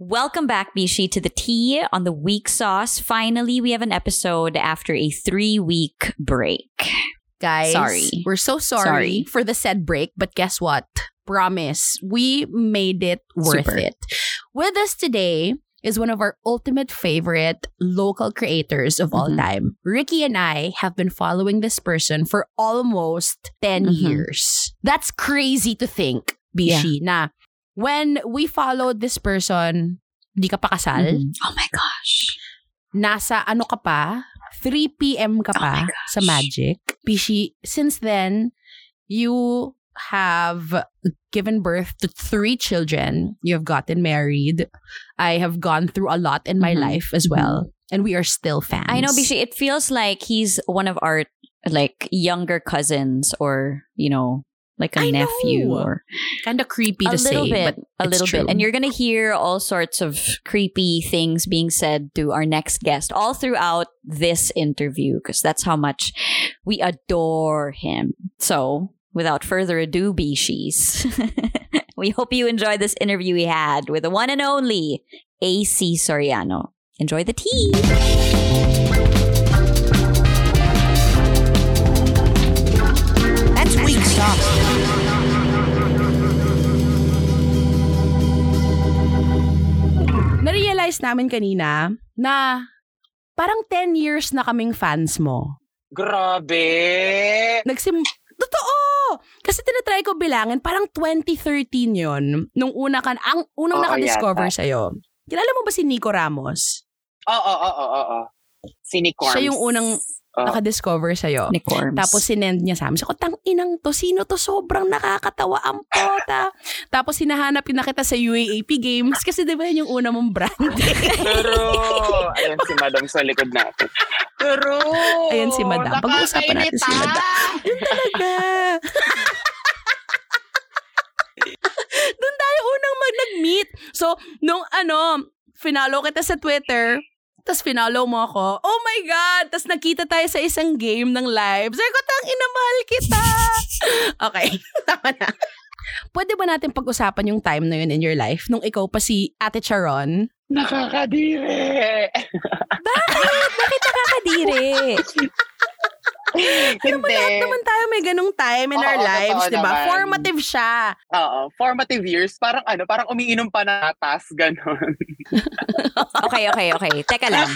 Welcome back, Bishi, to the tea on the week sauce. Finally, we have an episode after a three week break. Guys, Sorry. we're so sorry, Sorry. for the said break, but guess what? Promise, we made it worth Super. it. With us today is one of our ultimate favorite local creators of all Mhm. time. Ricky and I have been following this person for almost 10 Mhm. years. That's crazy to think, Bishi, na when we followed this person, di ka pa kasal, Mhm. Oh my gosh. nasa ano ka pa, 3 p.m. ka Oh pa gosh. sa Magic. Pishi, since then, you have given birth to three children. You have gotten married. I have gone through a lot in my Mhm. life as well. And we are still fans. I know, Bishi, it feels like he's one of our like younger cousins or, you know, like a I nephew know. or Kind of creepy to say, bit, but a little true. bit. And you're going to hear all sorts of creepy things being said to our next guest all throughout this interview because that's how much we adore him. So, without further ado, Bishis, we hope you enjoyed this interview we had with the one and only AC Soriano. Enjoy the tea. Na-realize namin kanina na parang 10 years na kaming fans mo. Grabe! Nagsim... Totoo! Kasi tinatry ko bilangin, parang 2013 yon Nung una ka, ang unang Oo, nakadiscover yata. sa'yo. Kilala mo ba si Nico Ramos? Oo, oo, oo, oo, oo. Sinicorns. Siya yung unang Oo. nakadiscover sa'yo. Nick Worms. Tapos sinend niya sa amin. Sabi ko, tang inang to, sino to? Sobrang nakakatawa ang pota. Tapos hinahanap yun na kita sa UAAP Games kasi di ba yun yung una mong branding? Pero, ayun si Madam sa likod natin. Pero, Ayun si Madam. Pag-uusapan natin si nakakainita. Madam. Yun talaga. Doon tayo unang mag nag-meet. So, nung ano, finalo kita sa Twitter, tapos finalo mo ako. Oh my God! Tapos nakita tayo sa isang game ng live. Sabi ko, tang inamahal kita! okay, tama na. Pwede ba natin pag-usapan yung time na yun in your life nung ikaw pa si Ate Charon? Nakakadire. Bakit nakakadiri? Alam mo, lahat naman tayo may ganong time in Oo, our lives, di ba? naman. Formative siya. Oo, formative years. Parang ano, parang umiinom pa na atas, gano'n. Okay, okay, okay. Teka lang.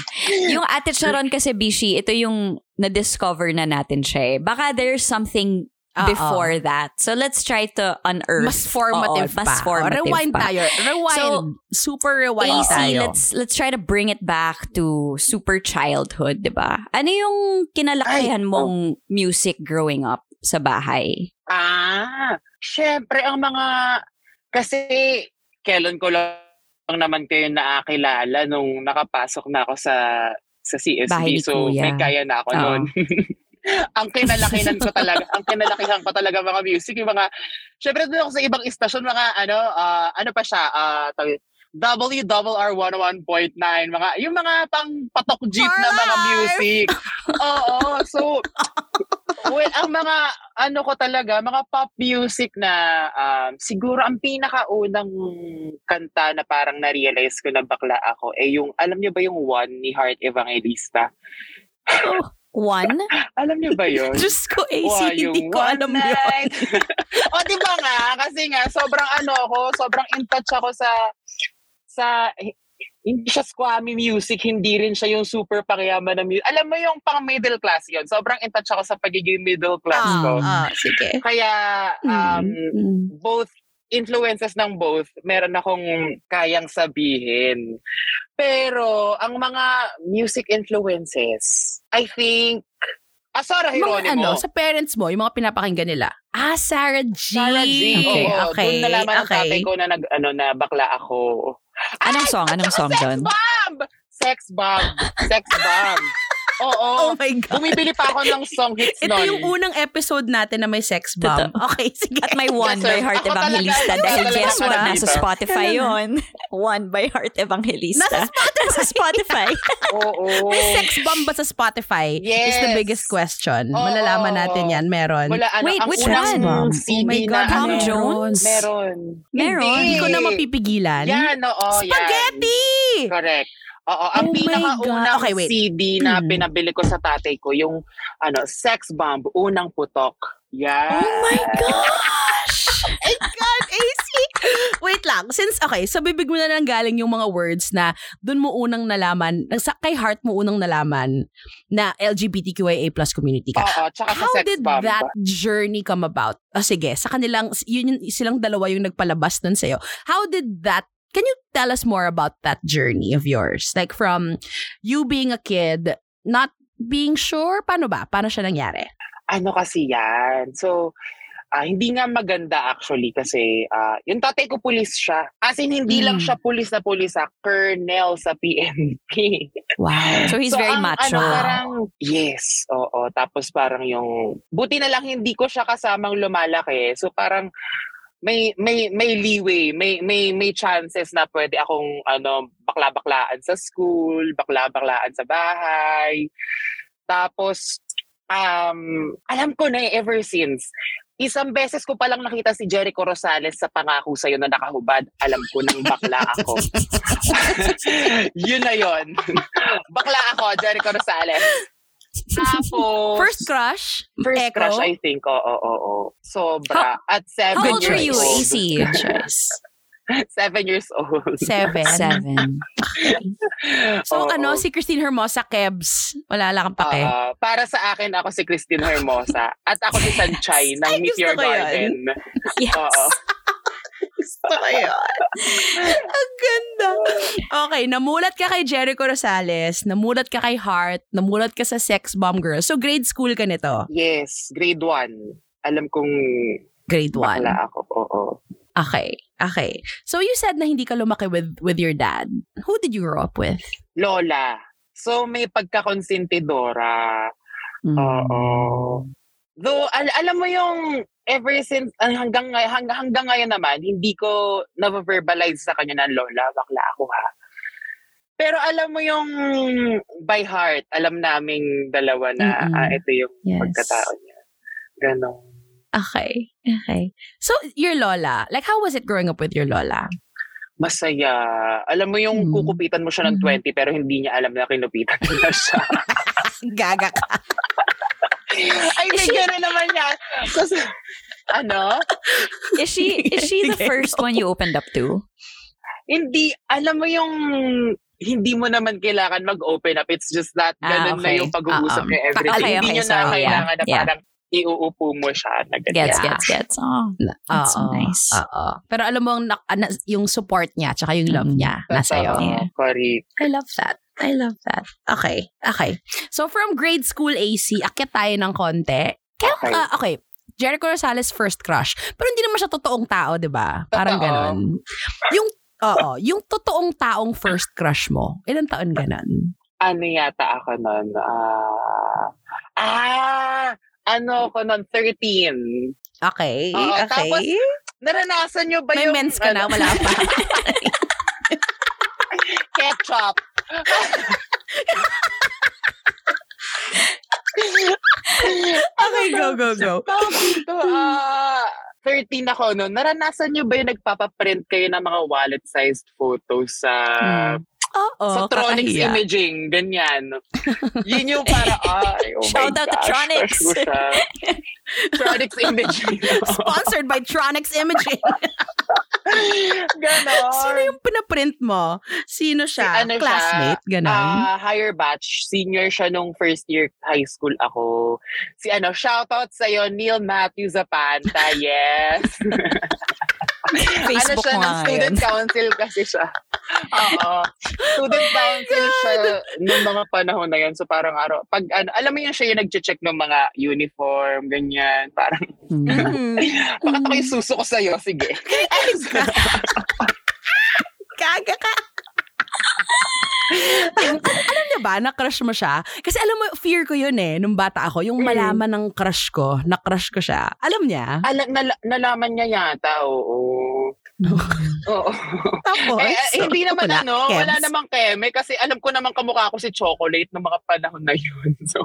Yung Ate Sharon kasi, Bishi, ito yung na-discover na natin siya eh. Baka there's something Oo. before that. So let's try to unearth. Mas formative Oo, mas pa. formative rewind pa. tayo. Rewind. So, Super rewind AC, tayo. let's let's try to bring it back to super childhood, 'di ba? Ano yung kinalakihan Ay, oh. mong music growing up sa bahay? Ah, syempre ang mga kasi kailan ko lang naman kayo nakakilala nung nakapasok na ako sa sa CSB. So Kuya. may kaya na ako Oo. noon. ang kinalakihan ko talaga, ang kinalakihan ko talaga mga music, yung mga, syempre doon ako sa ibang istasyon, mga ano, ah, ano pa siya, tawag- WRR 101.9, mga, yung mga pang patok jeep na mga music. Oo, so, well, ang mga, ano ko talaga, mga pop music na, um, siguro ang pinakaunang kanta na parang na-realize ko na bakla ako, eh yung, alam niyo ba yung One ni Heart Evangelista? One? Alam niyo ba yun? Diyos ko, AC, Wow, hindi ko alam yun. night. o, di ba nga? Kasi nga, sobrang ano ako, sobrang in touch ako sa, sa, hindi siya squammy music, hindi rin siya yung super pakiyaman na music. Alam mo yung pang middle class yun. Sobrang in touch ako sa pagiging middle class ko. Ah, ah, sige. Kaya, um, Mm. both influences ng both, meron akong kayang sabihin. Pero, ang mga music influences, I think, ah, Sara Mga Geronimo. ano, sa parents mo, yung mga pinapakinggan nila. Ah, Sarah G. Sarah G. Okay, oo. okay, Doon nalaman ng okay. tatay ko na nag, ano, na bakla ako. Anong song? Anong song Sex doon? bomb! Sex bomb! Sex bomb! Oo. Oh my God. Bumibili pa ako ng song hits Ito nun. yung unang episode natin na may sex bomb. Okay, sige. At may One Yes, by Heart Ako Evangelista talaga, dahil guess what? Nasa. Spotify yon One by Heart Evangelista. Nasa Nasa Spotify. Oo. May sex bomb ba sa Spotify? Is the Yes. biggest question. Oo. Malalaman natin yan. Meron. Wala, ano, Wait, which one? CD Oh my God, Tom ano, Jones? Meron. Meron. Hindi ko na mapipigilan. Yan, oo. Spaghetti! Yan. Correct. Oo, ang Oh pinakaunang. Okay, wait. CD na Hmm. pinabili ko sa tatay ko, yung ano, Sex Bomb, Unang Putok. Yan. Oh my gosh! my God, AC! Wait lang. Since, okay, sa bibig mo na lang galing yung mga words na doon mo unang nalaman, sa kay heart mo unang nalaman na LGBTQIA plus community ka. Oo, tsaka sa How Sex did Bomb. that journey come about? Ah, sige, sa kanilang, yun, yung- silang dalawa yung nagpalabas nun sa'yo. How did that, can you tell us more about that journey of yours? Like from you being a kid, not being sure, paano ba? Paano siya nangyari? ano kasi yan. So, ah, hindi nga maganda actually kasi ah, yung tatay ko pulis siya. As in, hindi lang Mm. siya pulis na pulis sa colonel sa PNP. Wow. So he's So, very ang, macho. Ano, parang, yes, oo. Tapos parang yung, buti na lang hindi ko siya kasamang lumalaki. So parang, may may may leeway, may may may chances na pwede akong ano bakla-baklaan sa school, bakla-baklaan sa bahay. Tapos um alam ko na eh, ever since isang beses ko palang nakita si Jericho Rosales sa pangako sa'yo na nakahubad. Alam ko nang bakla ako. yun na yun. bakla ako, Jericho Rosales. Tapos, First crush? first Echo? crush, I think. Oo, oo, oo. Sobra. At seven How old years you, old. AC? Seven years old. Seven. Seven. So Oo. ano, si Christine Hermosa, Kebs. Wala lang kang pake. Oo. para sa akin, ako si Christine Hermosa. At ako si Sanchay ng yun. Garden. Yes. Oo. Gusto ko yun. Ang ganda. Okay, namulat ka kay Jericho Rosales, namulat ka kay Heart, namulat ka sa Sex Bomb Girl. So grade school ka nito? Yes, grade 1. Alam kong Grade 1. bakla ako. Oo. Okay. Okay. So you said na hindi ka lumaki with with your dad. Who did you grow up with? Lola. So, may pagkakonsentidora. Mm. Oo. Though, al- alam mo yung ever since, ah, hanggang, ngay- hanggang, hanggang ngayon naman, hindi ko na-verbalize sa kanya na, Lola, bakla ako ha. Pero alam mo yung by heart, alam naming dalawa na Mm-mm. ah, ito yung Yes. pagkatao niya. Ganon. Okay. Okay. So your lola, like how was it growing up with your lola? Masaya. Alam mo yung Mm. kukupitan mo siya ng Mhm. 20 pero hindi niya alam na kinupitan na siya. Gaga ka. Ay, may gano'n naman yan. Kasi, ano? Is she is she the first one you opened up to? Hindi, alam mo yung hindi mo naman kailangan mag-open up. It's just that Ah, ganun na okay. yung pag-uusap Ah, um, niyo everything. okay, hindi okay, niyo na sorry, kailangan na yeah, parang iuupo mo siya na ganyan. Gets, Yeah. gets, gets. Oh, that's so Oo, nice. Oo. Pero alam mo, ah, na- yung support niya, tsaka yung love Mm. niya, nasa iyo. Totoo. Yeah. Correct. I love that. I love that. Okay. Okay. So, from grade school AC, akit tayo ng konti. Kaya, Okay. ah, okay. Jericho Rosales first crush. Pero hindi naman siya totoong tao, di ba? Parang Totoo. ganon. Yung, oo, yung totoong taong first crush mo, ilang taon ganon? Ano yata ako nun? Ah, ah, ano ko nun? 13. Okay. Oo, okay. tapos, Naranasan niyo ba May yung... mens ka na, ano, wala pa. ketchup. Okay, go, go, go. Tawag dito, ah, 13 ako noon. Naranasan niyo ba yung nagpapaprint kayo ng mga wallet-sized photos sa Oo, sa Tronics kakahiya. Imaging, ganyan. Yun yung para, ay, oh Shout my out to gosh, Tronics. ko siya. Tronics Imaging. Sponsored by Tronics Imaging. Ganon. Sino yung pinaprint mo? Sino siya? Si ano siya, Classmate? Ganon? Ah, higher batch. Senior siya nung first year high school ako. Si ano, shoutout sa'yo, Neil Matthew Zapanta. Yes. Facebook ano siya, ng student council kasi siya. Oo. Student council siya nung mga panahon na yun. So parang araw, pag ano, alam mo yun siya yung nag-check ng mga uniform, ganyan. Parang, Mm. Mhm. bakit ako yung suso ko sa'yo? Sige. Gaga ka. alam niya ba, na-crush mo siya? Kasi alam mo, fear ko yun eh, nung bata ako, yung Mm. malaman ng crush ko, na-crush ko siya. Alam niya? Alam, nala- nalaman niya yata, oo. Oo. Tapos, eh, eh, hindi naman wala, ano, wala Kebs. namang keme kasi alam ko naman kamukha ko si Chocolate ng mga panahon na yun. So,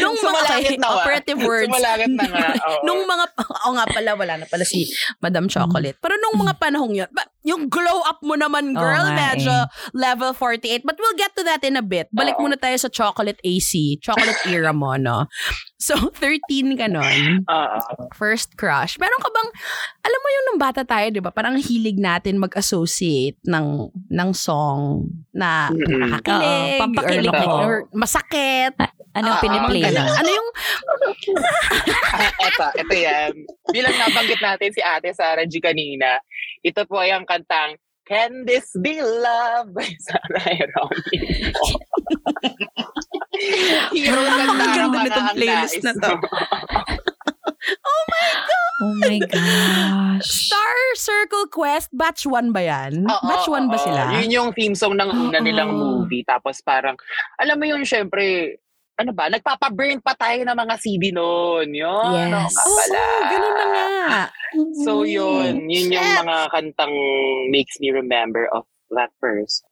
Nung mga Sumalangit na operative words. Sumalangit na nga. oo. nung mga, oo nga pala, wala na pala si Madam Chocolate. Pero nung mga panahong yun, ba, yung glow up mo naman, girl, nga medyo eh. level 48. But we'll get to that in a bit. Balik muna tayo sa Chocolate AC, Chocolate era mo, no? So, 13 ka nun. Oo. First crush. Meron ka bang, alam mo yung nung bata tayo, di ba? Parang hilig natin mag-associate ng, ng song na Mm-mm. nakakakilig, Oo, pampakilig or, or masakit. Anong Ah, piniplay? Ganun. Ano yung, Ah, eto, eto yan. Bilang nabanggit natin si Ate Sarah G kanina, ito po ay ang kantang Can This Be Love by Sarah Geronimo. Hero kanta ng ganda mga nitong ang playlist na to. mo. Oh my gosh. Star Circle Quest, batch 1 ba yan? Oo, batch 1 ba sila? Yun yung theme song ng una nilang movie. Tapos parang, alam mo yun, syempre, ano ba, nagpapaburn pa tayo ng mga CD noon. Yun, Yes. ano nga Oo, pala. ganun na nga. So yun, yun yung Shit. mga kantang makes me remember of that person.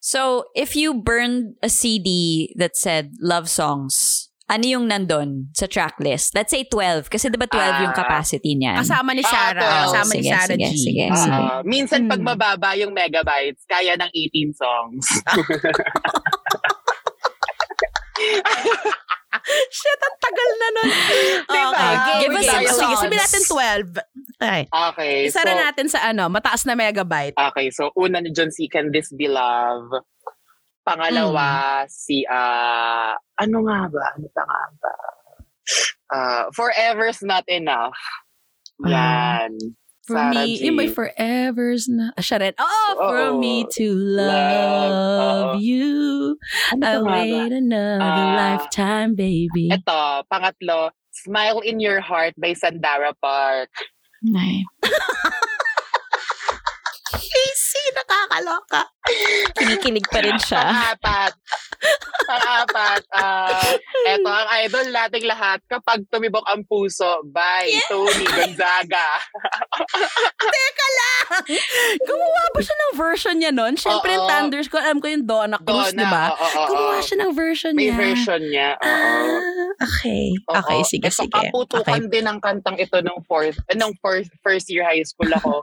So, if you burned a CD that said love songs, ano yung nandun sa track list? Let's say 12. Kasi diba 12 yung Ah. capacity niyan? Kasama ni Ah, Sarah. to. kasama ni Sige, Sarah sige, G. sige, Ah. sige. Minsan pag Hmm. mababa yung megabytes, kaya ng 18 songs. Shit, ang tagal na nun. Diba? Okay, Give give us some Sige, sabihin natin 12. Okay. Okay. Isara so, natin sa ano, mataas na megabyte. Okay, so una ni John C. Can This Be Love? Pangalawa, Hmm. si, ah, ano nga ba? Ano pa nga ba? Ah, Forever's Not Enough. Ah. Yan. For Sarah me, G. yung may forever's na. Ah, siya rin. Oh, for Oo. me to love Oo. you. Ano ba? wait another Ah. lifetime, baby. Ito, pangatlo, Smile in Your Heart by Sandara Park. Nay. Casey, nakakaloka. Kinikilig pa rin siya. Pangapat. Pangapat. ah eto, ang idol nating lahat, Kapag Tumibok ang Puso by Tony Gonzaga. Gumawa ba siya ng version niya nun? Siyempre, yung Oo. Thunders ko, alam ko yung Donna Cruz, di ba? oo, Gumawa siya ng version May niya. version niya. Oo. Ah, okay. Oo. Okay, sige, Ito, sige. kaputukan Okay. din ang kantang ito nung fourth, eh, nung first, first year high school ako.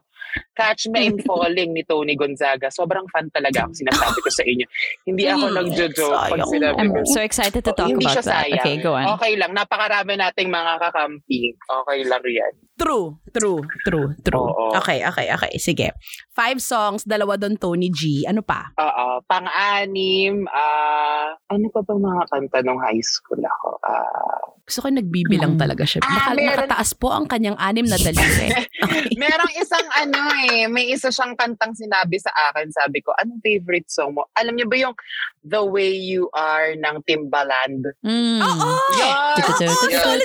Catch Me I'm Falling ni Tony Gonzaga. Sobrang fan talaga ako. Sinasabi ko sa inyo. Hindi ako Hmm, nagjo-joke pag sinabi ko. I'm so excited to Oh, talk hindi about that. sayang. Okay, go on. Okay lang. Napakarami nating mga kakampi. Okay lang yan. True, true, true, true. Oo. Okay, okay, okay. Sige. Five songs, dalawa doon Tony G. Ano pa? Oo. Pang-anim, ah, ano pa ba mga kanta nung high school ako? Ah, Gusto ko yung nagbibilang Mm. talaga siya. Ah, Naka, meron- nakataas po ang kanyang anim na daliri. Okay. merong isang ano eh, may isa siyang kantang sinabi sa akin. Sabi ko, anong favorite song mo? Alam niyo ba yung The Way You Are ng Timbaland? Mm. Oo! Yun.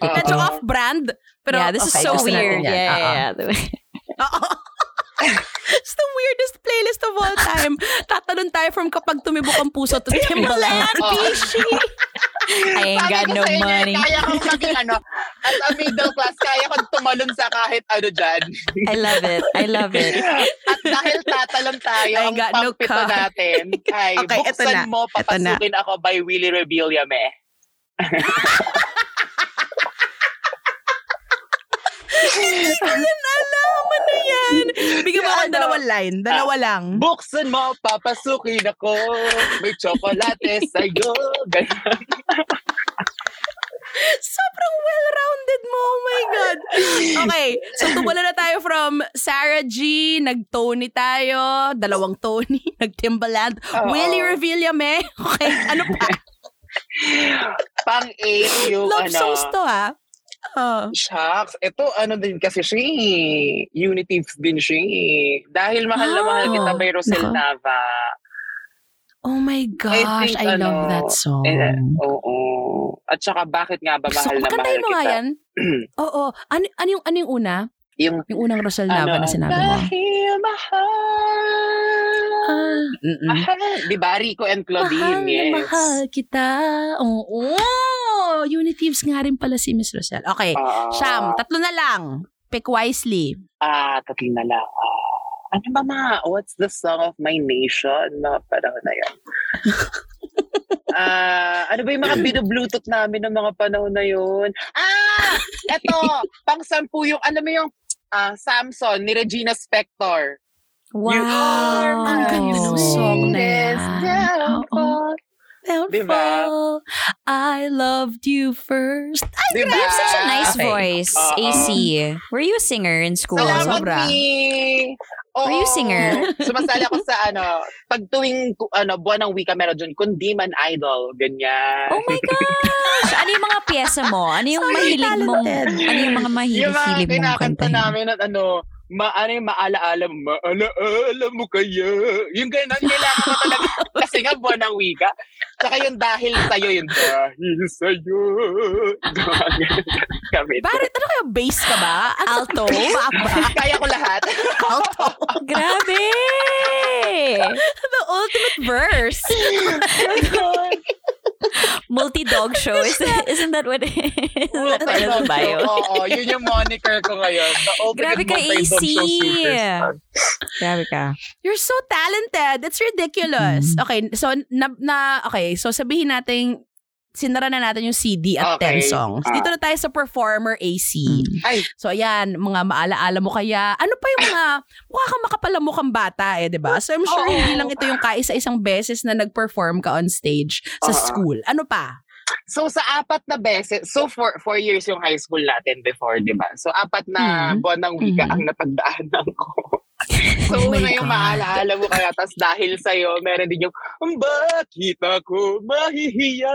Medyo off-brand. Pero yeah, this is okay, so gusto natin weird. yan. Yeah, yeah, yeah. It's the weirdest playlist of all time. Tatalon tayo from kapag tumibok ang puso to Timbaland. Bishi. I ain't got no inyo, money. Kaya kong maging ano, as a middle class, kaya kong tumalon sa kahit ano dyan. I love it. I love it. At dahil tatalon tayo, I ang got no car. natin ay Okay, buksan na. mo, papasukin ako by Willie Rebillame. Yan alam, ano yan? Bigyan mo ako ng Ano? dalawang line. Dalawa lang. Buksan mo, papasukin ako. May tsokolate sa'yo. Ganun. Sobrang well-rounded mo. Oh my God. Okay. So, tumula na tayo from Sarah G. Nag-Tony tayo. Dalawang Tony. Nag-Timbaland. Oo. Willie Revillame. Okay. Ano pa? Pang-8 yung Love ano. songs to, ha? Oh. Shucks. Ito, ano din kasi siya eh. Unitive din siya eh. Dahil mahal na mahal Ah, kita by Rosel nako. Nava. Oh my gosh. think, I, love ano, that song. Eh, oo. At saka bakit nga ba mahal na mahal mo nga kita? yan. Oo. Ano, ano, yung, ano yung una? Yung Yung unang Rosal Nava ano, na sinabi mo. Dahil mahal Mm-mm. Mahal. Di ba? Rico and Mahal Claudine, na yes. mahal kita. Oo. Unitives nga rin pala si Miss Rosel. Okay. Oo. Sham, tatlo na lang. Pick wisely. Ah, tatlo na lang. Ah, ano ba ma? What's the song of my nation? Na panahon na yan. Ah, ano ba yung mga binu-bluetooth namin ng mga panahon na yun? Ah! Eto! pang sampu yung, ano mo yung ah, Samson ni Regina Spector. Wow. You are Ang ganda ng song na yan. downfall. Downfall. Diba? I loved you first. Ay, Diba? You have such a nice Okay. voice, Oo. AC. Were you a singer in school? Salamat, sobra. Mi! Oo. Were you singer? Sumasali ako sa ano, pag tuwing ano, buwan ng wika meron dun, kundi man idol, ganyan. Oh my gosh! Ano yung mga pyesa mo? Ano yung So mahilig mong, ano yung mga mahilig yung mga mong kinakanta kantahin? namin at ano, ma ano yung maalaala mo, maalaala mo kaya. Yung ganun, kailangan mo talaga. Kasi nga buwan ng wika. Tsaka yung dahil sa'yo, yung dahil sa'yo. Kami. Bakit? Ano kaya? Bass ka ba? Alto? Baba? Kaya ko lahat. Alto? Grabe! The ultimate verse. Multi-dog show. Is, isn't that what it is? Of the bio. Oo, yun yung moniker ko ngayon. The Grabe ka, multi-dog AC. Grabe ka. You're so talented. It's ridiculous. Mm. Okay, so na, na okay, so sabihin natin sinara na natin yung CD at Okay. 10 songs. Ah. Dito na tayo sa performer AC. Mm. Ay, So ayan, mga maalaala mo kaya. Ano pa yung mga mukha kang makapalamukang bata eh, 'di ba? So I'm sure Oo. hindi lang ito yung kaisa-isang beses na nag-perform ka on stage sa Oo. school. Ano pa? So sa apat na beses, so for four years yung high school natin before, di ba? So apat na Mhm. buwan ng wika Mhm. ang napagdaanan ko. so Oh una yung maalaala mo kaya, tas dahil sa'yo, meron din yung, "Ang bakit ako mahihiya?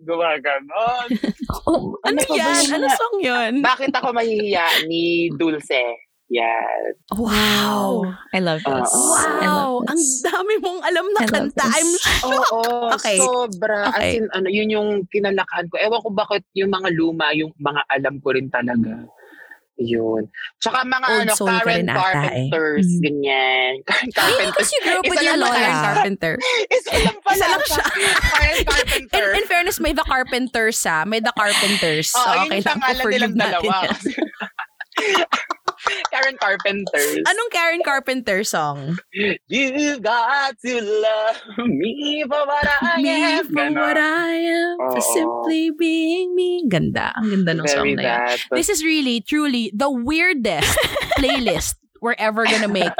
Gumaganon. Oh, Ano, ba yan? Ano song yun? bakit ako mahihiya ni Dulce? Yan. Wow. I love this. I Wow, love ang this. dami mong alam na I kanta. this. I'm shocked. Oo, Okay. sobra. Okay. As in, ano, yun yung kinalakhan ko. Ewan ko bakit yung mga luma, yung mga alam ko rin talaga. Yun. Tsaka mga Old ano, ka Karen rin ata eh. Carpenters, Mm. ganyan. Karen Carpenters. Because you grew up with your lola. naman. Carpenter. Isa lang pala. Isa lang siya. Karen In, Carpenter. in fairness, may The Carpenters ha. May The Carpenters. Oo, So, yun okay yung lang po pangalan nilang dalawa. Karen Carpenters. Anong Karen Carpenter song? You got to love me for what I Me am. for what I am, for Oo. simply being me. Ganda. Ang ganda ng song na yan. that. This is really, truly, the weirdest playlist we're ever gonna make.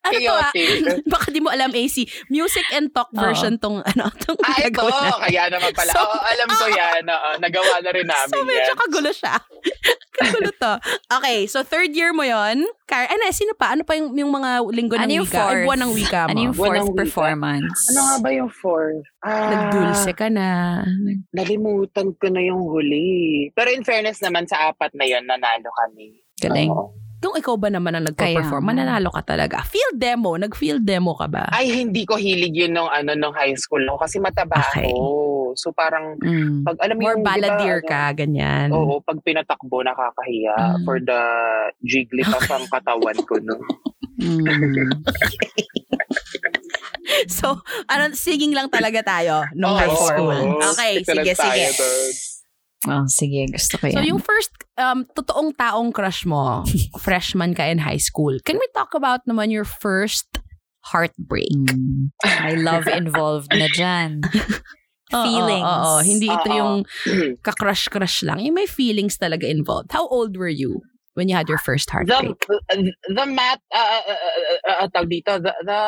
An- ano to ah? Chaotic. Baka di mo alam, AC. Music and talk version tong, ano, tong Ah, ito. natin. Kaya naman pala. So- Oo, alam ko yan. Oo, nagawa na rin namin So, medyo yan. kagulo siya. kagulo to. Okay, so third year mo yon Car ano, sino pa? Ano pa yung, yung mga linggo ng Ano yung wika? Ay, fourth? buwan ng wika mo. Ano yung Buwan ng fourth wika. performance? Ano nga ba yung fourth? Ah, Nagdulce ka na. Nalimutan ko na yung huli. Pero in fairness naman sa apat na yon nanalo kami. Galing. Oo. Kung ikaw ba naman ang nagpa-perform, mananalo ka talaga. Field demo. Nag-field demo ka ba? Ay, hindi ko hilig yun nung, ano, nung high school ako kasi mataba Okay. ako. So parang, Mm. pag alam mo More yung, balladeer ano, ka, ganyan. Oo, pag pinatakbo, nakakahiya Mm. for the jigglypuff ang katawan ko. No? Mm. So, ano, singing lang talaga tayo nung Oo, high school. oo. Okay, sige, tayo sige. doon. Oh, sige. Gusto ko yan. So, yung first um, totoong taong crush mo, freshman ka in high school, can we talk about naman your first heartbreak? Mm. May love involved na dyan. Oo, Feelings. Oo, oo. hindi ito Oo. yung ka-crush-crush lang. Yung may feelings talaga involved. How old were you when you had your first the, heartbreak? the math, uh, uh, uh, uh, uh, tawag dito, the, the,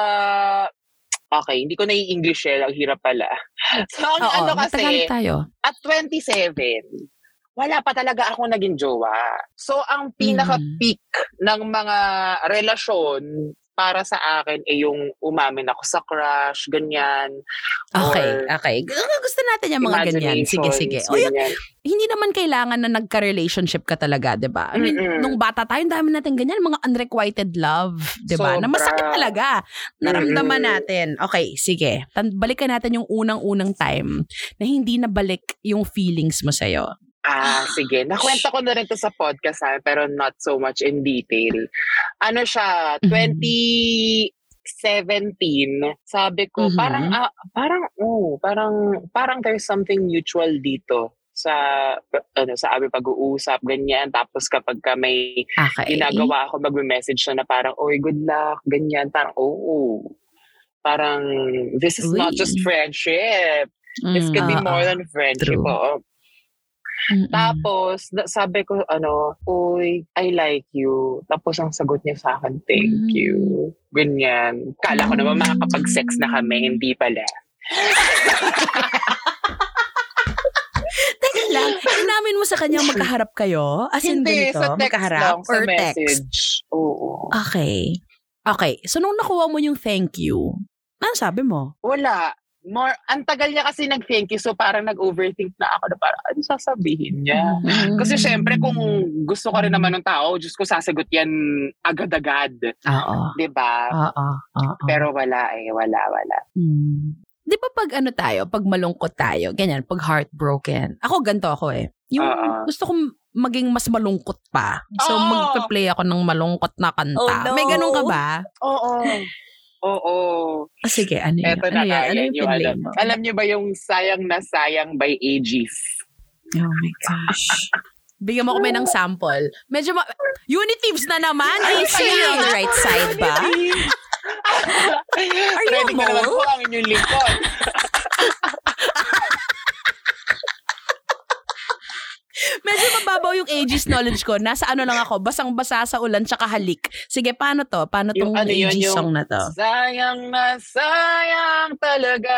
okay, hindi ko na i-English eh, ang hirap pala. So, ang Oo, ano kasi, tayo. at 27, wala pa talaga ako naging jowa. So, ang pinaka-peak ng mga relasyon para sa akin ay yung umamin ako sa crush, ganyan. Okay, okay. Gu- Gusto natin yung mga ganyan. Sige, sige. O, yun, ganyan. hindi naman kailangan na nagka-relationship ka talaga, 'di ba? I mean, Mm-mm. nung bata tayo, dami natin ganyan, mga unrequited love, 'di ba? Na masakit talaga. Naramdaman Mm-mm. natin. Okay, sige. Balikan natin yung unang-unang time na hindi nabalik yung feelings mo sa'yo. Ah, sige. Nakwenta ko na rin to sa podcast ha, pero not so much in detail. Ano siya, Mhm. 2016 17, sabi ko, Mhm. parang, ah, parang, oh, parang, parang there's something mutual dito sa ano sa aming pag-uusap ganyan tapos kapag ka may Okay. ginagawa ako magme-message na na parang oy good luck ganyan parang oo parang this is not Uy. just friendship this Mm. could be Ah, more than friendship True. oo. Mm-mm. Tapos, sabi ko, ano, Uy, I like you. Tapos, ang sagot niya sa akin, thank Mm. you. Ganyan. Kala ko naman makakapag-sex na kami, hindi pala. Teka lang, inamin mo sa kanya magkaharap kayo? As in hindi, ganito, sa text magkaharap lang, sa or message. text? Oo. Okay. Okay, so nung nakuha mo yung thank you, ano sabi mo? Wala. More, ang tagal niya kasi nag-thank you, so parang nag-overthink na ako na parang, ano sasabihin niya? Mm. Kasi syempre, kung gusto ka rin naman ng tao, Diyos ko, sasagot yan agad-agad. Oo. 'di ba? Oo. Pero wala eh, wala, wala. Hmm. Di ba pag ano tayo, pag malungkot tayo, ganyan, pag heartbroken. Ako, ganito ako eh. Yung Oo. gusto kong maging mas malungkot pa. So, Oo. magpa-play ako ng malungkot na kanta. Oh, no. May ganun ka ba? Oo. Oo. Ah, sige, ano yun? Eto ano na nga Ano yan, yung alam. mo? Alam niyo ba yung Sayang na Sayang by Aegis? Oh my gosh. Bigyan mo kami ng sample. Medyo ma- Unitives na naman. Are you sure you're on the right side ba? Are you Ready a ko naman po ang inyong lingkod. Medyo mababaw yung ages knowledge ko. Nasa ano lang ako, basang-basa sa ulan tsaka halik. Sige, paano to? Paano tong Yung ano yun, yung song na to? Sayang na sayang talaga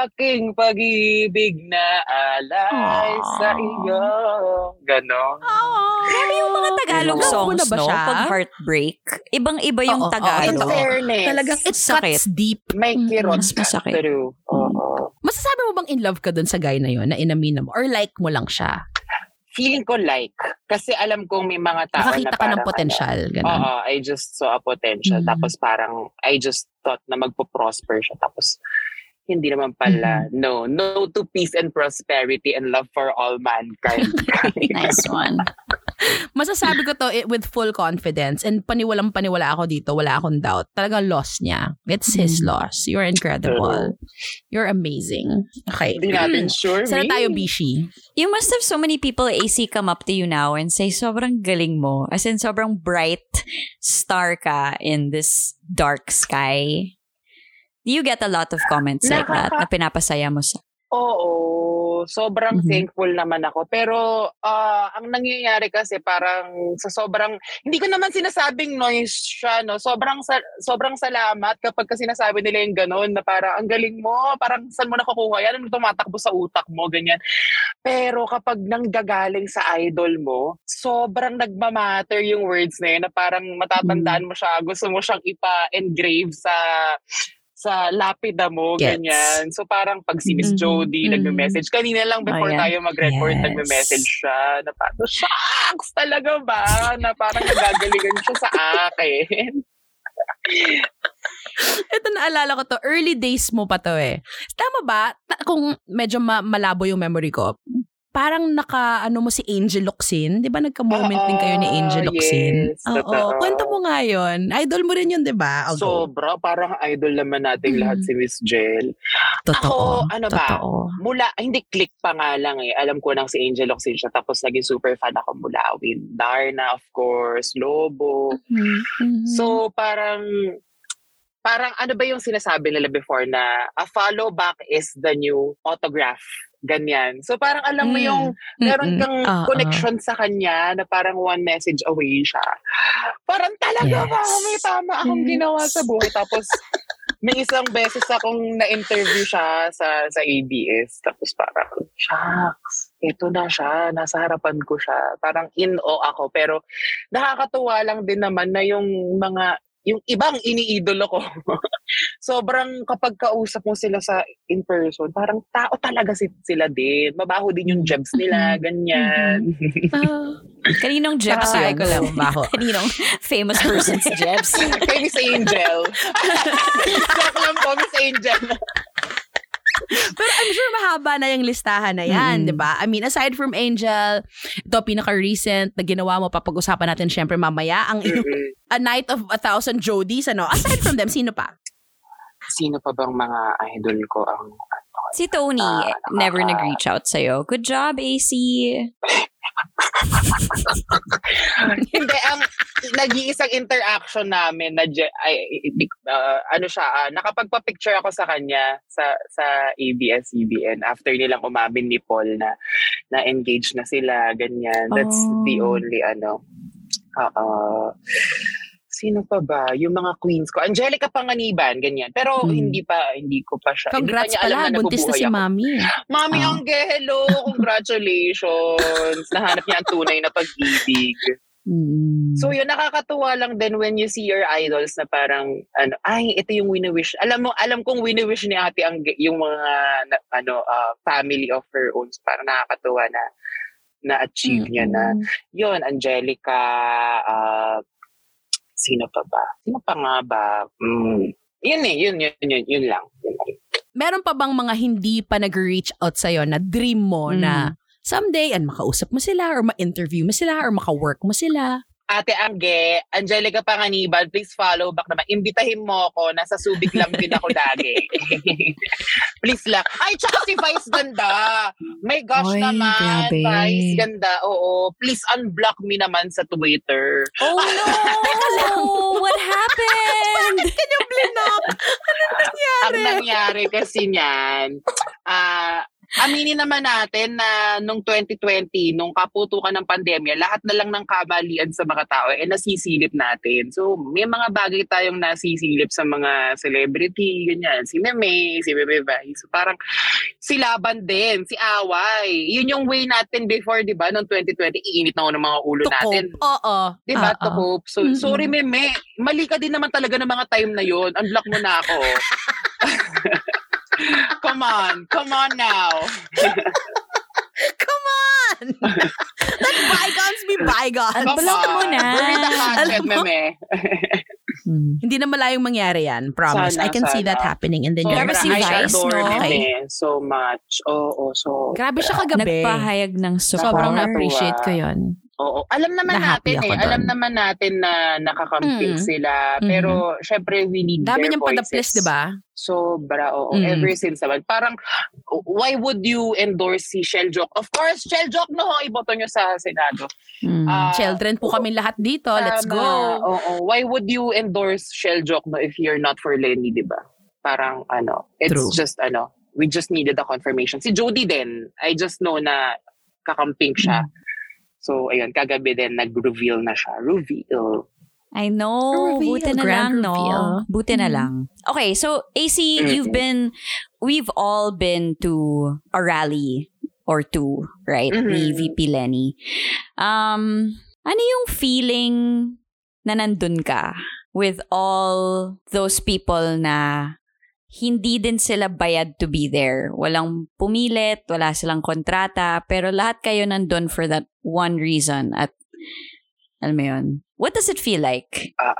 aking pag-ibig na alay Aww. sa iyo. Ganon. Grabe yung mga Tagalog mo songs, na ba no? siya? Pag heartbreak. Ibang-iba yung Oo, oo, Tagalog. totoo. fairness, Talagang it Sakit. cuts deep. may Mm, kirot mas ka masakit. through. Oo. Masasabi mo bang in love ka dun sa guy na yun, na inamin mo? Or like mo lang siya? Feeling ko like. Kasi alam kong may mga tao Nakakita na ka parang ng potential. Ano. Oo, I just saw a potential. Mm. Tapos parang, I just thought na magpo-prosper siya. Tapos, hindi naman pala. Mm-hmm. No. No to peace and prosperity and love for all mankind. Nice one. Masasabi ko to eh, with full confidence and paniwalang paniwala ako dito, wala akong doubt. Talagang loss niya. It's his Mm. loss. You're incredible. You're amazing. Okay. Hindi natin sure. Sana tayo, Bishi. You must have so many people AC come up to you now and say, sobrang galing mo. As in, sobrang bright star ka in this dark sky. Do you get a lot of comments like that na pinapasaya mo sa... Oo, sobrang Mhm. thankful naman ako. Pero ah, ang nangyayari kasi parang sa sobrang hindi ko naman sinasabing noise siya, no. Sobrang sa- sobrang salamat kapag ka sinasabi nila yung ganun na parang ang galing mo, parang saan mo nakukuha yan, ano tumatakbo sa utak mo, ganyan. Pero kapag nanggagaling sa idol mo, sobrang nagmamatter yung words na yun na parang matatandaan mo siya, gusto mo siyang ipa-engrave sa sa lapida mo, Gets. ganyan. So parang pag si Miss Mhm. Jody Mhm. nagme-message, kanina lang before Ayan. tayo mag-record, Yes. nagme-message siya na parang, shucks, talaga ba? Na parang nagagalingan siya sa akin. Ito naalala ko to. Early days mo pa to eh. Tama ba? Ta- kung medyo ma- malabo yung memory ko, parang naka, ano mo si Angel Locsin. Di ba nagka-moment din kayo ni Angel Oo, Locsin? yes, totoo. Kwento mo nga yun. Idol mo rin yun, di ba? I'll go. Sobra, parang idol naman nating Mhm. lahat si Miss Jel. Totoo. Ako, ano ba? Totoo. Mula, hindi click pa nga lang eh. Alam ko nang si Angel Oxin siya. Tapos naging super fan ako mula with Darna, of course, Lobo. Mhm. So, parang, parang ano ba yung sinasabi nila before na a follow back is the new autograph. Ganyan. So, parang alam mo Mm. yung meron Mm-mm. kang Oo. connection sa kanya na parang one message away siya. Parang talaga Yes. ba? May tama akong Yes. ginawa sa buhay. Tapos, may isang beses akong na-interview siya sa sa ABS. Tapos parang, shucks, ito na siya. Nasa harapan ko siya. Parang in o ako. Pero nakakatuwa lang din naman na yung mga yung ibang iniidolo ko. Sobrang kapag kausap mo sila sa in person, parang tao talaga si, sila din. Mabaho din yung jebs nila, ganyan. Ah, Kaninong Jebs yun? ko lang, baho. Kaninong famous person's Jebs? Kay Miss Angel. Joke lang po, Miss Angel. Pero I'm sure mahaba na yung listahan na yan, Mm. di ba? I mean, aside from Angel, ito pinaka-recent na ginawa mo, papag-usapan natin syempre mamaya, ang Mm-mm. A Night of a Thousand Jodies, ano? Aside from them, sino pa? sino pa bang mga idol ko ang Si Tony, Ah, never ah. nag-reach out sa'yo. Good job, AC. Hindi, ang nag-iisang interaction namin na ay, uh, ano siya, ah, nakapagpa-picture ako sa kanya sa sa ABS-CBN after nilang umamin ni Paul na na engage na sila, ganyan. That's the Oh. only ano. Uh, sino pa ba? Yung mga queens ko. Angelica Panganiban, ganyan. Pero Hmm. hindi pa, hindi ko pa siya. hindi pa Congrats alam pala, na buntis na si ako. Mami. Mami Ah. Angelo, congratulations. Nahanap niya ang tunay na pag-ibig. Mm. So yun, nakakatuwa lang din when you see your idols na parang, ano, ay, ito yung wini-wish. Alam mo, alam kong wini-wish ni ate ang, yung mga, na, ano, ah, family of her own. So, parang nakakatuwa na, na-achieve niya na. Yun, Angelica, ah, sino pa ba? Sino pa nga ba? Mm, yun eh, yun, yun, yun, yun lang. Yun lang. Meron pa bang mga hindi pa nag-reach out sa'yo na dream mo Mm. na someday and makausap mo sila or ma-interview mo sila or maka-work mo sila? Ate Angge, Angelica Panganiban, please follow back naman. Imbitahin mo ako. Nasa Subic lang din ako lagi. please lang. Ay, tsaka si Vice ganda. My gosh Ay, naman. grabe. Vice ganda. Oo. Please unblock me naman sa Twitter. Oh no! What happened? Kanya blinak! Ang nangyari kasi niyan, ah, aminin naman natin na nung 2020, nung kaputukan ng pandemya, lahat na lang ng kamalian sa mga tao eh nasisilip natin. So, may mga bagay tayong nasisilip sa mga celebrity, ganyan. Si Meme, si Bebe Vice. So, parang si Laban din, si Away. Yun yung way natin before, di ba? Noong 2020, iinit na ako ng mga ulo To natin. Oo. Di ba? Oo. To cope. So, Mm-mm. sorry, Meme. Mali ka din naman talaga ng mga time na yon. Unblock mo na ako. come on. Come on now. Come on! Let bygones be bygones. Come mo on. na. Alam hatchet, mo? Meme. Hmm. Hindi na malayong mangyari yan. Promise. Sana, I can see sana. that happening in the near Grabe si I future. Vice, no? Meme so much. Oo, so. Grabe siya kagabi. Nagpahayag ng support. Sobrang na-appreciate ko yun. Oo. Alam naman Na-happy natin eh. doon. Alam naman natin na nakakamping Mm. sila. Mhm. Pero, syempre, we need Dami their niyang padaples, voices. di ba? Sobra, oo. Mm. Ever since naman. Parang, why would you endorse si Shell Jock? Of course, Shell Jock, no, iboto nyo sa Senado. Mm. Ah, Children po kami lahat dito. Let's tama. go. Oo. Why would you endorse Shell Jock no, if you're not for Lenny, di ba? Parang, ano, it's True. just, ano, we just needed a confirmation. Si Jody din, I just know na kakamping siya. So, ayun, kagabi din, nag-reveal na siya. Reveal. I know. Reveal, Buti na grand lang, no? reveal. Buti na Mhm. lang. Okay, so AC, Mhm. you've been, we've all been to a rally or two, right? Ni Mhm. VP Lenny. Um, ano yung feeling na nandun ka with all those people na hindi din sila bayad to be there. Walang pumilit, wala silang kontrata, pero lahat kayo nandun for that one reason at alam mo yun. What does it feel like? Ah,